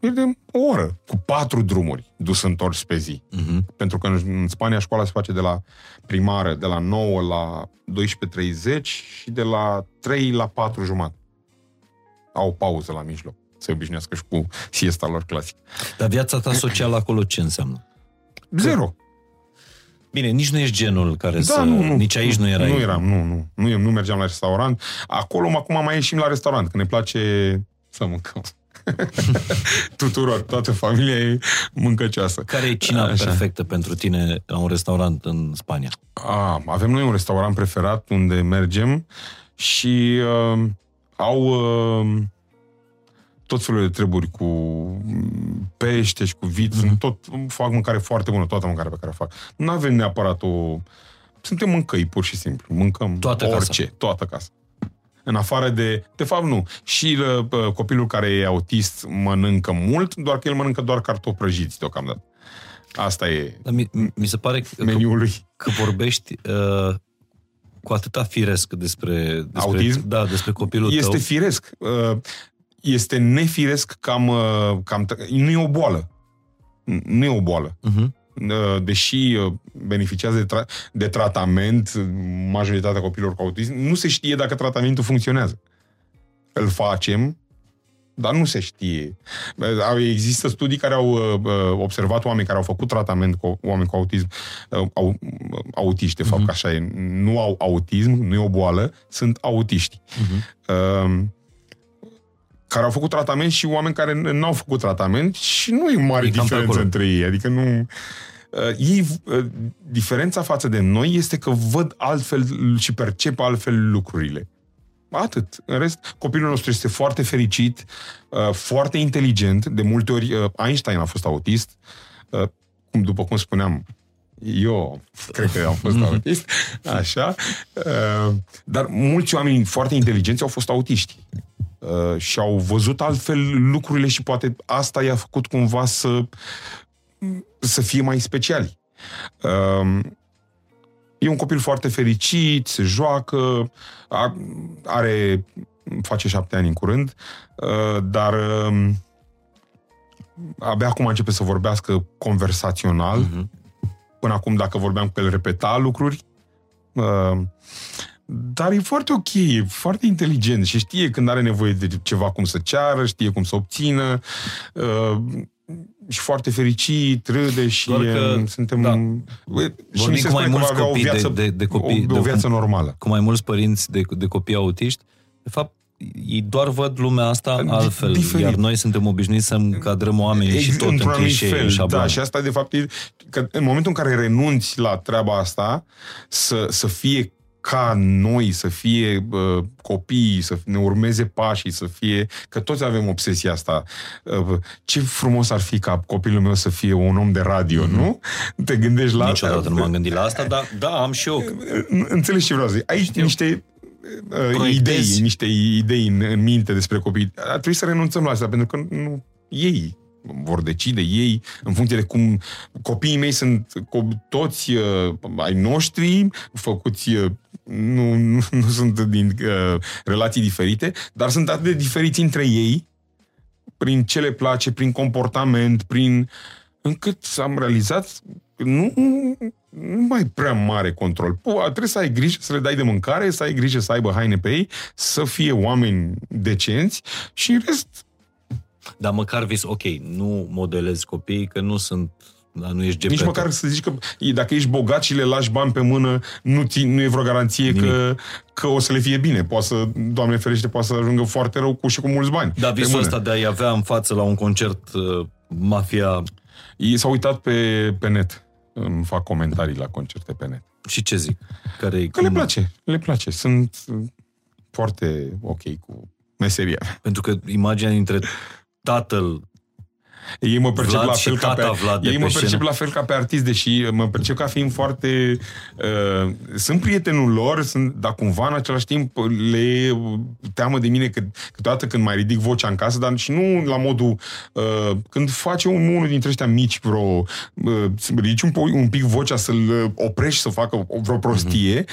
pierdem o oră cu patru drumuri dus întors pe zi. Uh-huh. Pentru că în, în Spania școala se face de la primară, de la 9 la 12.30 și de la 3 la 4 jumate. Au o pauză la mijloc. Se obișnuiască și cu siesta lor clasică. Dar viața ta socială acolo ce înseamnă? Zero. Bine, nici nu ești genul care Da, să... nu, nu. nici aici nu erai. Nu eram, nu, nu. Nu, nu mergeam la restaurant. Acolo acum mai ieșim la restaurant, că ne place să mâncăm. Tuturor, toată familia e mâncăcioasă. Care e cina Așa. perfectă pentru tine la un restaurant în Spania? A, avem noi un restaurant preferat unde mergem și uh, au uh, tot felul de treburi cu mm, pește și cu vit. Mhm. Mm-hmm. Tot fac mâncare foarte bună, toată mâncarea pe care o fac. Nu avem neapărat o... Suntem mâncăi, pur și simplu. Mâncăm Toată casa. orice, toată casa. În afară de... De fapt, nu. Și uh, copilul care e autist mănâncă mult, doar că el mănâncă doar cartofi prăjiți deocamdată. Asta e Dar Mi, mi se pare că, meniul lui. că vorbești uh, cu atâta firesc despre, despre, Autism? Da, despre copilul Este tău. firesc. Uh, Este nefiresc cam, uh, cam... Nu e o boală. Nu e o boală. Uh-huh. Uh, Deși uh, beneficiază de, tra- de tratament, uh, majoritatea copiilor cu autism, nu se știe dacă tratamentul funcționează. Îl facem, dar nu se știe. Uh, au- Există studii care au uh, uh, observat oameni care au făcut tratament cu oameni cu autism, uh, au, autiști, de fapt, Mhm. că așa e. Nu au autism, nu e o boală, sunt autiști. Uh-huh. Uh, care au făcut tratament și oameni care n- n-au făcut tratament și nu e mare E cam pe diferență acolo. între ei. Adică nu... Uh, ei, uh, diferența față de noi este că văd altfel și percep altfel lucrurile. Atât. În rest, copilul nostru este foarte fericit, uh, foarte inteligent. De multe ori, uh, Einstein a fost autist. Uh, cum, după cum spuneam, eu cred că am fost autist. Așa. Uh, dar mulți oameni foarte inteligenți au fost autiști. Uh, și au văzut altfel lucrurile și poate asta i-a făcut cumva să, să fie mai speciali. Uh, e un copil foarte fericit, se joacă, a- are, face șapte ani în curând, uh, dar uh, abia acum începe să vorbească conversațional. Uh-huh. Până acum, dacă vorbeam cu el, repeta lucruri. Uh, dar e foarte ok, e foarte inteligent și știe când are nevoie de ceva cum să ceară, știe cum să obțină uh, și foarte fericit, râde și Doar că, e, suntem... da. e, și Vorbim mi se cu mai spune că mulți va avea o copii viață, de- de- de copii- o, de- o viață normală. Cu mai mulți părinți de, de copii autiști, de fapt, ei doar văd lumea asta Di- altfel, diferit. iar noi suntem obișnuiți să încadrăm oamenii și Ex- tot în într-un anumit clișee, în fel, șabloane. Da, și asta de fapt e că în momentul în care renunți la treaba asta, să, să fie ca noi, să fie uh, copiii, să ne urmeze pașii, să fie... Că toți avem obsesia asta. Uh, ce frumos ar fi ca copilul meu să fie un om de radio, mm-hmm. nu? Te gândești la Niciodată asta? nu m-am gândit la asta, dar da, am și eu. Înțelegi ce vreau să zic. Aici Știu. niște uh, Proiectezi. idei, niște idei în, în minte despre copii. Ar trebui să renunțăm la asta, pentru că nu, ei vor decide ei în funcție de cum copiii mei sunt co- toți uh, ai noștri, făcuți uh, nu, nu, nu sunt din uh, relații diferite, dar sunt atât de diferiți între ei prin ce le place, prin comportament, prin încât am realizat că nu, nu mai prea mare control. Pu, trebuie să ai grijă să le dai de mâncare, să ai grijă să aibă haine pe ei, să fie oameni decenți și în rest Dar măcar vis, ok, nu modelezi copiii, că nu sunt, dar nu ești Nici gepetă. măcar să zici că e, dacă ești bogat și le lași bani pe mână, nu, ți, nu e vreo garanție că, că o să le fie bine. Poate să, Doamne ferește, poate să ajungă foarte rău cu și cu mulți bani. Dar pe visul mână. ăsta de a-i avea în față la un concert uh, mafia Ei s-au uitat pe, pe net. Îmi fac comentarii la concerte pe net. și ce zic? Care Că le place, le place. Sunt uh, foarte ok cu meseria. Pentru că imaginea dintre tatăl Ei mă percep Vlad la și fel ca tata pe, Vlad de ei pe mă percep scenă. la fel ca pe artist, deși mă percep ca fiind foarte uh, sunt prietenul lor, sunt, dar cumva în același timp le e teamă de mine că câteodată când mai ridic vocea în casă, dar și nu la modul uh, când face un, unul dintre ăștia mici vreo uh, să ridici un, po- un pic vocea să-l oprești să facă vreo prostie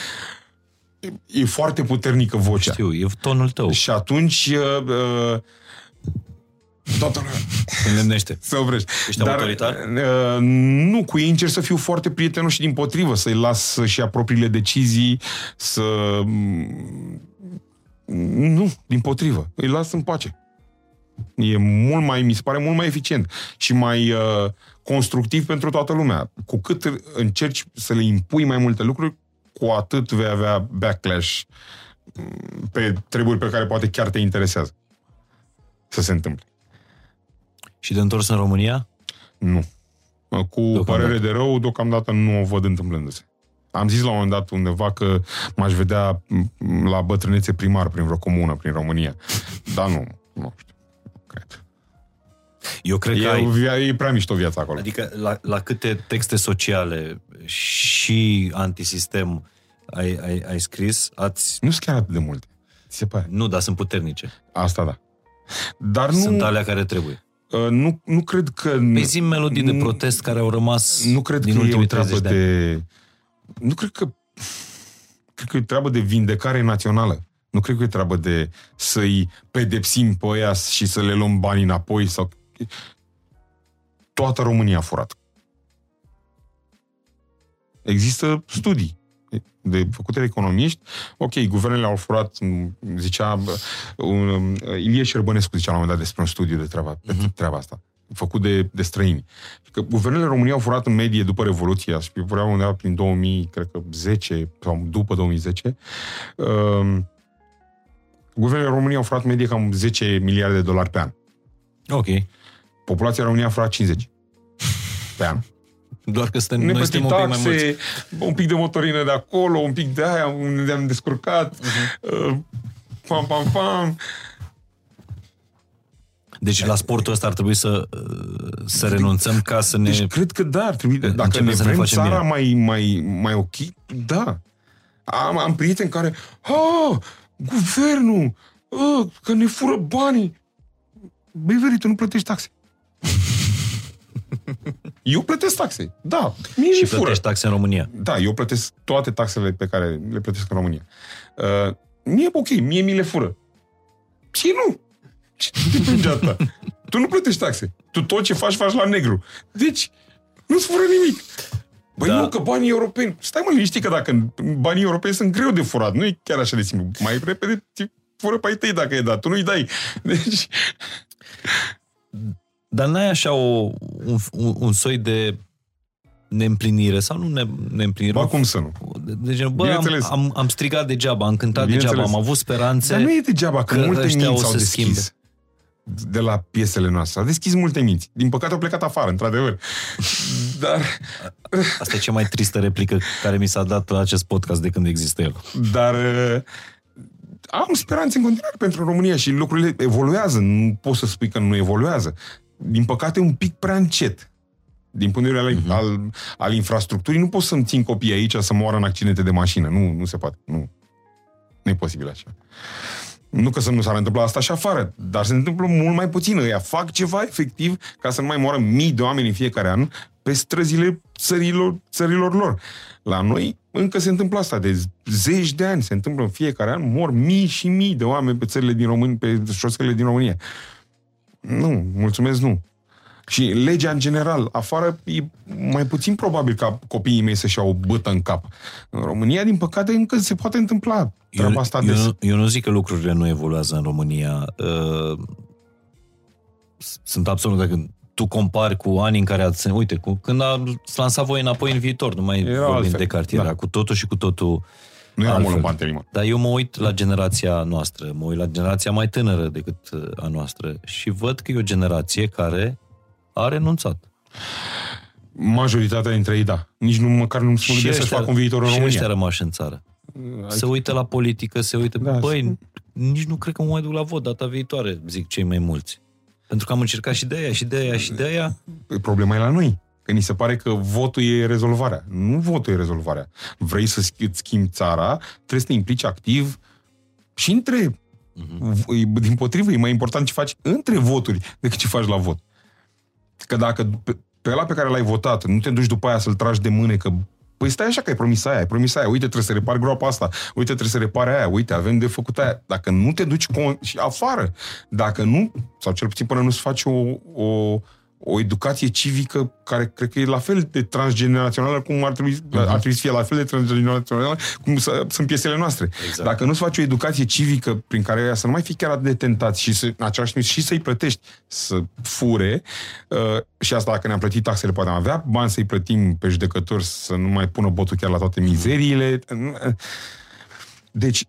e, e foarte puternică vocea. Știu, e tonul tău. Și atunci uh, uh, toată lumea Îndemnește. să oprești. Ești autoritar? Uh, nu, cu ei încerc să fiu foarte prietenos și din potrivă, să-i las să-și ia propriile decizii, să... mm, Nu, din potrivă. Îi las în pace. E mult mai, mi se pare mult mai eficient și mai uh, constructiv pentru toată lumea. Cu cât încerci să le impui mai multe lucruri, cu atât vei avea backlash mm, pe treburi pe care poate chiar te interesează să se întâmple. Și de întors în România? Nu. Cu deocamdată. părere de rău, deocamdată nu o văd întâmplându-se. Am zis la un moment dat undeva că m-aș vedea la bătrânețe primar prin vreo comună, prin România. Dar nu, nu știu. Cred. Eu cred e, că ai... e prea mișto viața acolo. Adică la, la câte texte sociale și antisistem ai, ai, ai scris, ați... Nu sunt chiar atât de multe. Se pare. Nu, dar sunt puternice. Asta da. Dar nu... Sunt alea care trebuie. Uh, nu, nu cred că... Păi zi melodii nu, de protest care au rămas Nu cred din că e o treabă de... de... Nu cred că... Cred că e treabă de vindecare națională. Nu cred că e treabă de să-i pedepsim pe ăia și să le luăm banii înapoi sau... Toată România a furat. Există studii de făcute de economiști. Ok, guvernele au furat, zicea, un, Ilie Șerbănescu zicea la un moment dat despre un studiu de treaba, uh-huh. treaba asta făcut de, de străini. Că guvernele României au furat în medie după Revoluție, și vreau undeva prin 2000, cred că 10 sau după 2010. Uh, um, guvernele României au furat în medie cam 10 miliarde de dolari pe an. Ok. Populația României a furat 50 pe an. Doar că suntem, noi suntem taxe, un pic mai mulți. un pic de motorină de acolo, un pic de aia, unde am descurcat, uh-huh. uh, pam, pam, pam. Deci la sportul ăsta ar trebui să, să renunțăm ca să ne... Deci cred că da, ar trebui. Dacă ne vrem ne țara mai, mai, mai ok, da. Am, am prieteni care, ah, guvernul, ah, că ne fură banii. Băi, veri, tu nu plătești taxe. eu plătesc taxe, da. Mie și plătești fură. taxe în România. Da, eu plătesc toate taxele pe care le plătesc în România. Uh, mie ok, mie mi le fură. Și nu. Ce te asta? tu nu plătești taxe. Tu tot ce faci, faci la negru. Deci, nu-ți fură nimic. Băi, da. nu, că banii europeni... Stai mă liniștit că dacă banii europeni sunt greu de furat, nu e chiar așa de simplu. Mai repede ți fură pe tăi dacă e dat. Tu nu-i dai. Deci... Dar n-ai așa o, un, un soi de neîmplinire sau nu ne, neîmplinire. Ba cum să nu? De genul, bă, am, am, am strigat degeaba, am cântat degeaba, am avut speranțe. Dar nu e degeaba, că, că multe minți au deschis. Schimbe de la piesele noastre. A deschis multe minți. Din păcate au plecat afară, într-adevăr. Dar... Asta e cea mai tristă replică care mi s-a dat la acest podcast de când există el. Dar uh, am speranțe în continuare pentru România și lucrurile evoluează. Nu poți să spui că nu evoluează. Din păcate, un pic prea încet. Din punct de vedere uh-huh. al, al infrastructurii, nu poți să-mi țin copiii aici să moară în accidente de mașină. Nu, nu se poate. Nu. Nu e posibil așa. Nu că să nu s-ar întâmpla asta și afară, dar se întâmplă mult mai puțin. Ăia fac ceva efectiv ca să nu mai moară mii de oameni în fiecare an pe străzile țărilor, țărilor lor. La noi încă se întâmplă asta, de zeci de ani se întâmplă în fiecare an, mor mii și mii de oameni pe țările din România, pe șoselele din România. Nu, mulțumesc, nu. Și legea în general, afară, e mai puțin probabil ca copiii mei să-și iau o bătă în cap. În România, din păcate, încă se poate întâmpla treaba asta eu, des. Eu, eu nu zic că lucrurile nu evoluează în România. Uh, sunt absolut de când tu compari cu anii în care ați... Uite, cu, când a lansat voi înapoi în viitor, nu mai Era vorbim altfel. de cartier, da. cu totul și cu totul nu era mult bani Dar eu mă uit la generația noastră, mă uit la generația mai tânără decât uh, a noastră și văd că e o generație care a renunțat. Majoritatea dintre ei, da. Nici nu măcar nu se gândesc să facă un viitor în România. Și ăștia rămași în țară. Se uită la politică, se uită... Da, băi, nici nu cred că mă mai duc la vot data viitoare, zic cei mai mulți. Pentru că am încercat și de aia, și de aia, și de aia. Păi, problema e la noi. Că ni se pare că votul e rezolvarea. Nu votul e rezolvarea. Vrei să schimbi țara, trebuie să te implici activ și între... Uh-huh. Din potrivă, e mai important ce faci între voturi decât ce faci la vot. Că dacă pe, pe ăla pe care l-ai votat, nu te duci după aia să-l tragi de mâne, că Păi stai așa că ai promis aia, ai promis aia, uite, trebuie să repar groapa asta, uite, trebuie să repare aia, uite, avem de făcut aia. Dacă nu te duci con- și afară, dacă nu, sau cel puțin până nu-ți faci o, o, o educație civică care cred că e la fel de transgenerațională cum ar trebui, uh-huh. ar trebui să fie la fel de transgenerațională cum să, sunt piesele noastre. Exact. Dacă nu-ți faci o educație civică prin care ea să nu mai fii chiar atât de tentat și să, în același timp și să-i plătești să fure, uh, și asta dacă ne-am plătit taxele, poate am avea bani să-i plătim pe judecători să nu mai pună botul chiar la toate mizeriile. Deci,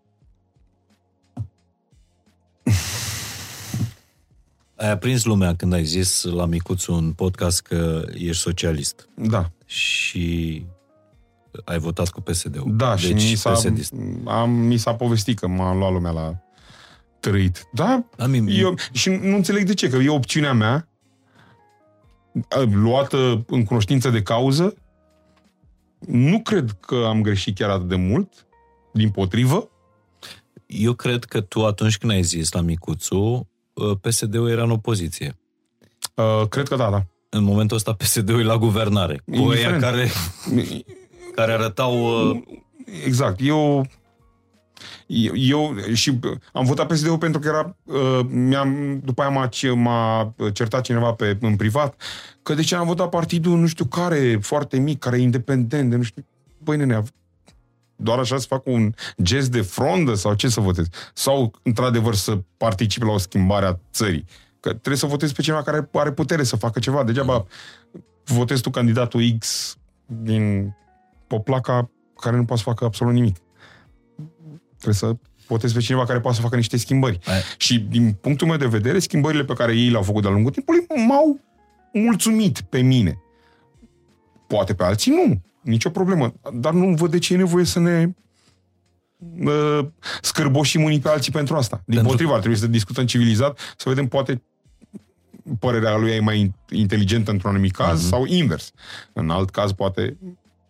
Ai aprins lumea când ai zis la Micuțu un podcast că ești socialist. Da. Și ai votat cu PSD-ul. Da, deci, și mi s-a, am, mi s-a povestit că m-a luat lumea la trăit. Da, Am, eu, și nu înțeleg de ce, că e opțiunea mea luată în cunoștință de cauză. Nu cred că am greșit chiar atât de mult, din potrivă. Eu cred că tu atunci când ai zis la Micuțu, Uh, PSD-ul era în opoziție. Uh, cred că da, da. În momentul ăsta PSD-ul e la guvernare. Cu ăia care, care arătau... Uh... Exact. Eu, eu și am votat PSD-ul pentru că era, uh, mi-am, după aia m-a, m-a certat cineva pe, în privat că de ce am votat partidul nu știu care, foarte mic, care e independent, de nu știu. Băi, nene, doar așa să fac un gest de frondă sau ce să votez? Sau, într-adevăr, să particip la o schimbare a țării? Că trebuie să votezi pe cineva care are putere să facă ceva. Degeaba votezi tu candidatul X din Poplaca care nu poate să facă absolut nimic. Trebuie să votezi pe cineva care poate să facă niște schimbări. Aia. Și, din punctul meu de vedere, schimbările pe care ei le-au făcut de-a lungul timpului m-au mulțumit pe mine. Poate pe alții nu nicio problemă. Dar nu văd de ce e nevoie să ne uh, scârboșim unii pe alții pentru asta. Din pentru... potriva, ar trebui să discutăm civilizat, să vedem poate părerea lui e mai inteligentă într-un anumit caz uh-huh. sau invers. În alt caz, poate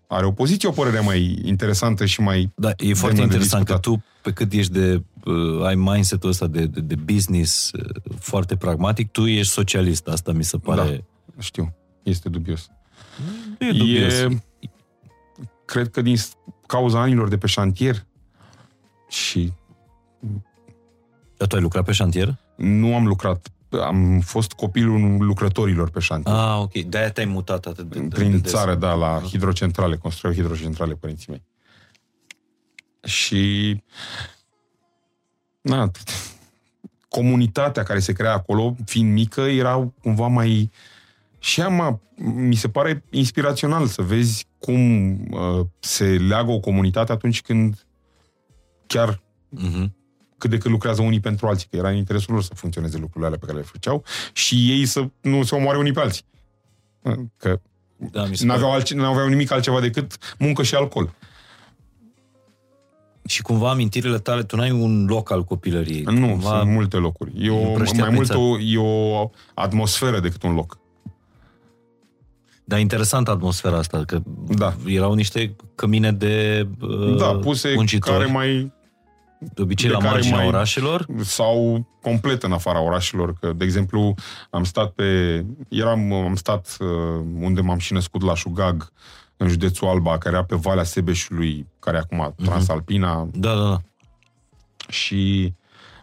are opoziție o părere mai interesantă și mai... Da, e foarte interesant că tu, pe cât ești de... Uh, ai mindset-ul ăsta de, de, de business uh, foarte pragmatic, tu ești socialist. Asta mi se pare... Da, știu. Este dubios. E dubios. E, cred că din cauza anilor de pe șantier și... Dar tu ai lucrat pe șantier? Nu am lucrat. Am fost copilul lucrătorilor pe șantier. Ah, ok. De-aia te-ai mutat atât de, Prin de, de țară, da, la hidrocentrale. Construiau hidrocentrale părinții mei. Și... Na, comunitatea care se crea acolo, fiind mică, era cumva mai... Și am, mi se pare inspirațional să vezi cum uh, se leagă o comunitate atunci când chiar uh-huh. cât de cât lucrează unii pentru alții, că era în interesul lor să funcționeze lucrurile alea pe care le făceau și ei să nu se omoare unii pe alții. Uh, că da, n-aveau, altce- n-aveau nimic altceva decât muncă și alcool. Și cumva amintirile tale, tu n-ai un loc al copilăriei. Nu, cumva sunt multe locuri. E o, mai mult o, e o atmosferă decât un loc. Dar interesant atmosfera asta, că da. erau niște cămine de uh, Da, puse muncitori. care mai... De obicei de la marginea mai, orașelor? Sau complet în afara orașelor. Că, de exemplu, am stat pe... Eram, am stat uh, unde m-am și născut la Șugag, în județul Alba, care era pe Valea Sebeșului, care acum uh-huh. Transalpina. Da, da, da. Și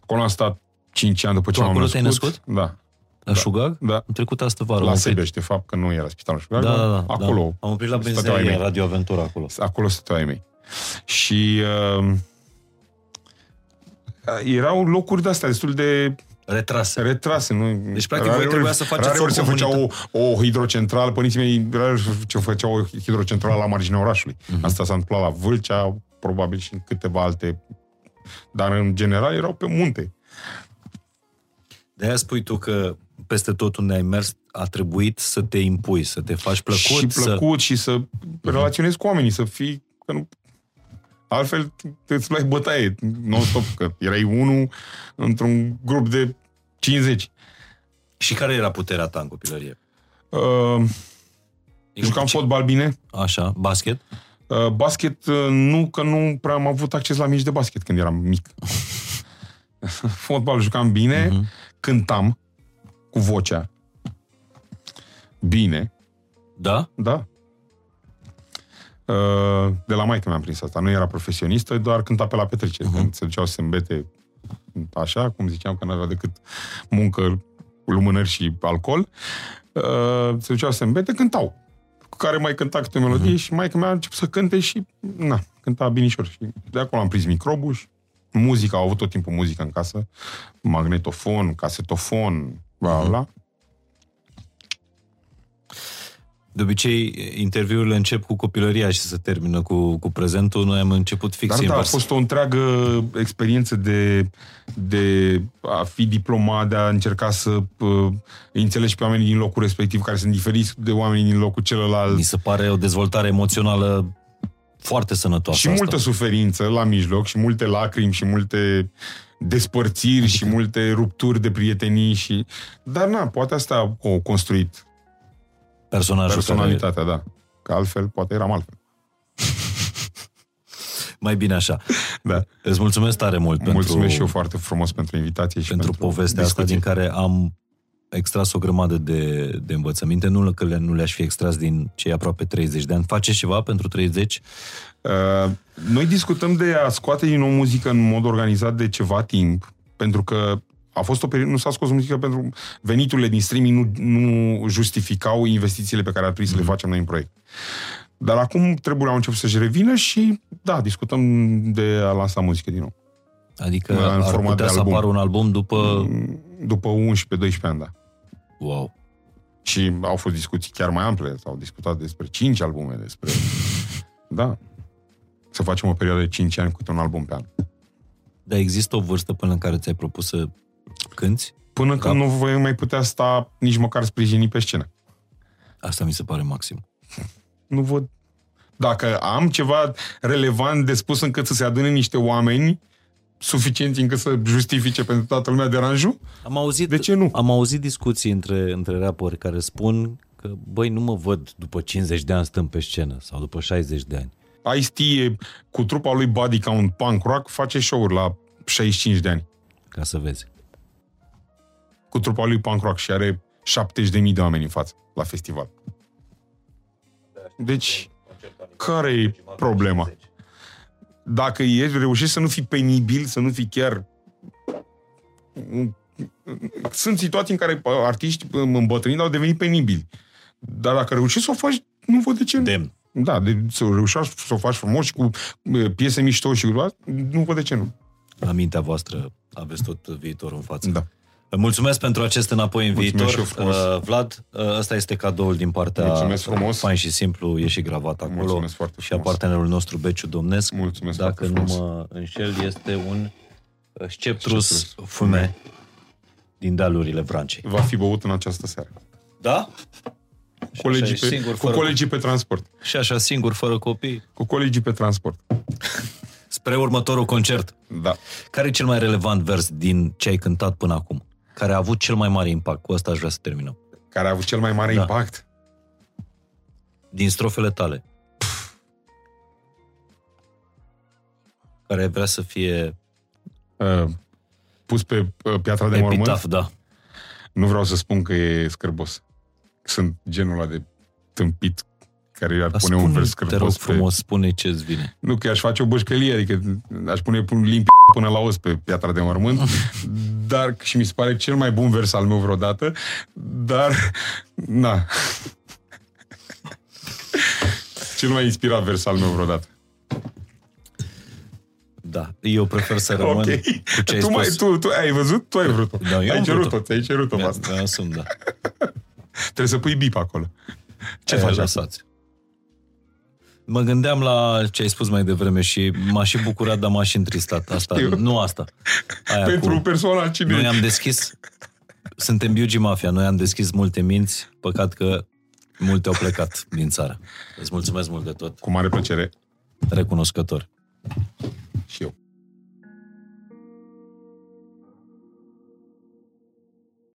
acolo am stat 5 ani după ce m-am născut. născut? Da. La da, Șugag? Da. Am trecut astă vară. La Sebeș, de fapt, că nu era spitalul Șugag. Da, da, da. Acolo. Da. Am oprit la benzinărie Radio Aventura acolo. Acolo stăteau ai mei. Și uh, erau locuri de-astea destul de Retrase. Retrase, nu? Deci, practic, voi trebuia să faceți rare ori se făcea o, o hidrocentrală, părinții mei rare se făceau o hidrocentrală la marginea orașului. Uh-huh. Asta s-a întâmplat la Vâlcea, probabil și în câteva alte... Dar, în general, erau pe munte. De-aia spui tu că peste tot unde ai mers a trebuit să te impui, să te faci plăcut. Și plăcut să... și să relaționezi cu oamenii, să fii... Că nu, altfel îți luai bătaie non-stop, că erai unul într-un grup de 50. Și care era puterea ta în copilărie? Uh, jucam fotbal bine. Așa, basket? Uh, basket, uh, nu, că nu prea am avut acces la mici de basket când eram mic. fotbal jucam bine, uh-huh cântam cu vocea bine. Da? Da. Uh, de la maică mi-am prins asta. Nu era profesionistă, doar cânta pe la petrecere. Uh-huh. Când se duceau sembete așa, cum ziceam, că nu avea decât muncă lumânări și alcool, uh, se duceau să îmbete, cântau. Cu care mai cânta câte o melodie uh-huh. și mai mea a început să cânte și, na, cânta binișor. Și de acolo am prins microbul și muzica, au avut tot timpul muzică în casă, magnetofon, casetofon, bla, bla. Uh-huh. De obicei, interviurile încep cu copilăria și se termină cu, cu prezentul. Noi am început fix Dar invers. da, a fost o întreagă experiență de, de a fi diplomat, de a încerca să uh, înțelegi pe oamenii din locul respectiv, care sunt diferiți de oamenii din locul celălalt. Mi se pare o dezvoltare emoțională foarte sănătoasă Și asta. multă suferință la mijloc, și multe lacrimi, și multe despărțiri, adică... și multe rupturi de prietenii. Și... Dar na, poate asta a construit Personajul personalitatea, care... da. Că altfel, poate eram altfel. Mai bine așa. Da. Îți mulțumesc tare mult Mulțumesc pentru, și eu foarte frumos pentru invitație și pentru, pentru povestea discuție. asta din care am extras o grămadă de, de învățăminte. Nu că le, nu le-aș fi extras din cei aproape 30 de ani. Faceți ceva pentru 30? Uh, noi discutăm de a scoate din nou muzică în mod organizat de ceva timp, pentru că a fost o perioadă, nu s-a scos muzică pentru veniturile din streaming nu, nu justificau investițiile pe care ar trebui să le facem noi în proiect. Dar acum trebuie au început să-și revină și, da, discutăm de a lansa muzică din nou. Adică În ar format putea de să album. apară un album după... După 11-12 ani, da. Wow. Și au fost discuții chiar mai ample. S-au discutat despre 5 albume, despre... Da. Să facem o perioadă de 5 ani cu un album pe an. Dar există o vârstă până în care ți-ai propus să cânti? Până când nu voi mai putea sta nici măcar sprijini pe scenă. Asta mi se pare maxim. Nu văd... Dacă am ceva relevant de spus încât să se adune niște oameni suficienți încât să justifice pentru toată lumea deranjul, Am auzit, De ce nu? Am auzit discuții între, între rapori care spun că, băi, nu mă văd după 50 de ani stând pe scenă sau după 60 de ani. Ice-T cu trupa lui Body Count Punk Rock face show-uri la 65 de ani. Ca să vezi. Cu trupa lui Punk Rock și are 70.000 de oameni în față la festival. Deci, care e problema? Dacă ești, reușești să nu fii penibil, să nu fii chiar... Sunt situații în care artiști îmbătrâniți au devenit penibili. Dar dacă reușești să o faci, nu văd de ce nu. Demn. Da, de, să reușești să o faci frumos și cu uh, piese mișto și cu nu văd de ce nu. La mintea voastră aveți tot viitorul în față. Da. Mulțumesc pentru acest înapoi în Mulțumesc viitor. și eu frumos. Uh, Vlad, uh, ăsta este cadoul din partea Mulțumesc frumos. fain și simplu, e și gravat acolo. Mulțumesc foarte și a frumos. partenerul nostru, Beciu Domnesc. Mulțumesc Dacă foarte nu frumos. mă înșel, este un uh, sceptrus Sceptrus fume din dealurile Vrancei. Va fi băut în această seară. Da? Cu colegii, așa e pe, singur, cu fără- colegii pe transport. Și așa singur, fără copii, Cu colegii pe transport. spre următorul concert. Da. Care e cel mai relevant vers din ce ai cântat până acum? Care a avut cel mai mare impact? Cu asta aș vrea să terminăm. Care a avut cel mai mare Da. impact. Din strofele tale. Care ai vrea să fie Uh, pus pe uh, piatra de mormânt. epitaf, da. Nu vreau să spun că e scârbos. Sunt genul ăla de tâmpit care ar Dar pune un spune, vers te rog scârbos frumos, spune ce-ți vine. Nu, că aș face o bășcălie, adică aș pune un limpi până la os pe piatra de mormânt, dar și mi se pare cel mai bun vers al meu vreodată, dar, na. cel mai inspirat vers al meu vreodată. Da, eu prefer să rămân Ok. cu ce ai tu, mai, spus. tu, tu ai văzut? Tu ai vrut-o. Da, eu ai am cerut-o, vrut-o. ți-ai cerut-o pe Mi-a- asta. mi-asum, da. Trebuie să pui bip acolo. Ce Aia faci acum? lăsați. Mă gândeam la ce ai spus mai devreme și m-a și bucurat, dar m-a și întristat. Asta, Știu. nu asta. Aia Pentru cu... persoana cine Noi e? am deschis, suntem Biugi Mafia, noi am deschis multe minți, păcat că multe au plecat din țară. Îți mulțumesc mult de tot, Cu mare plăcere. recunoscător.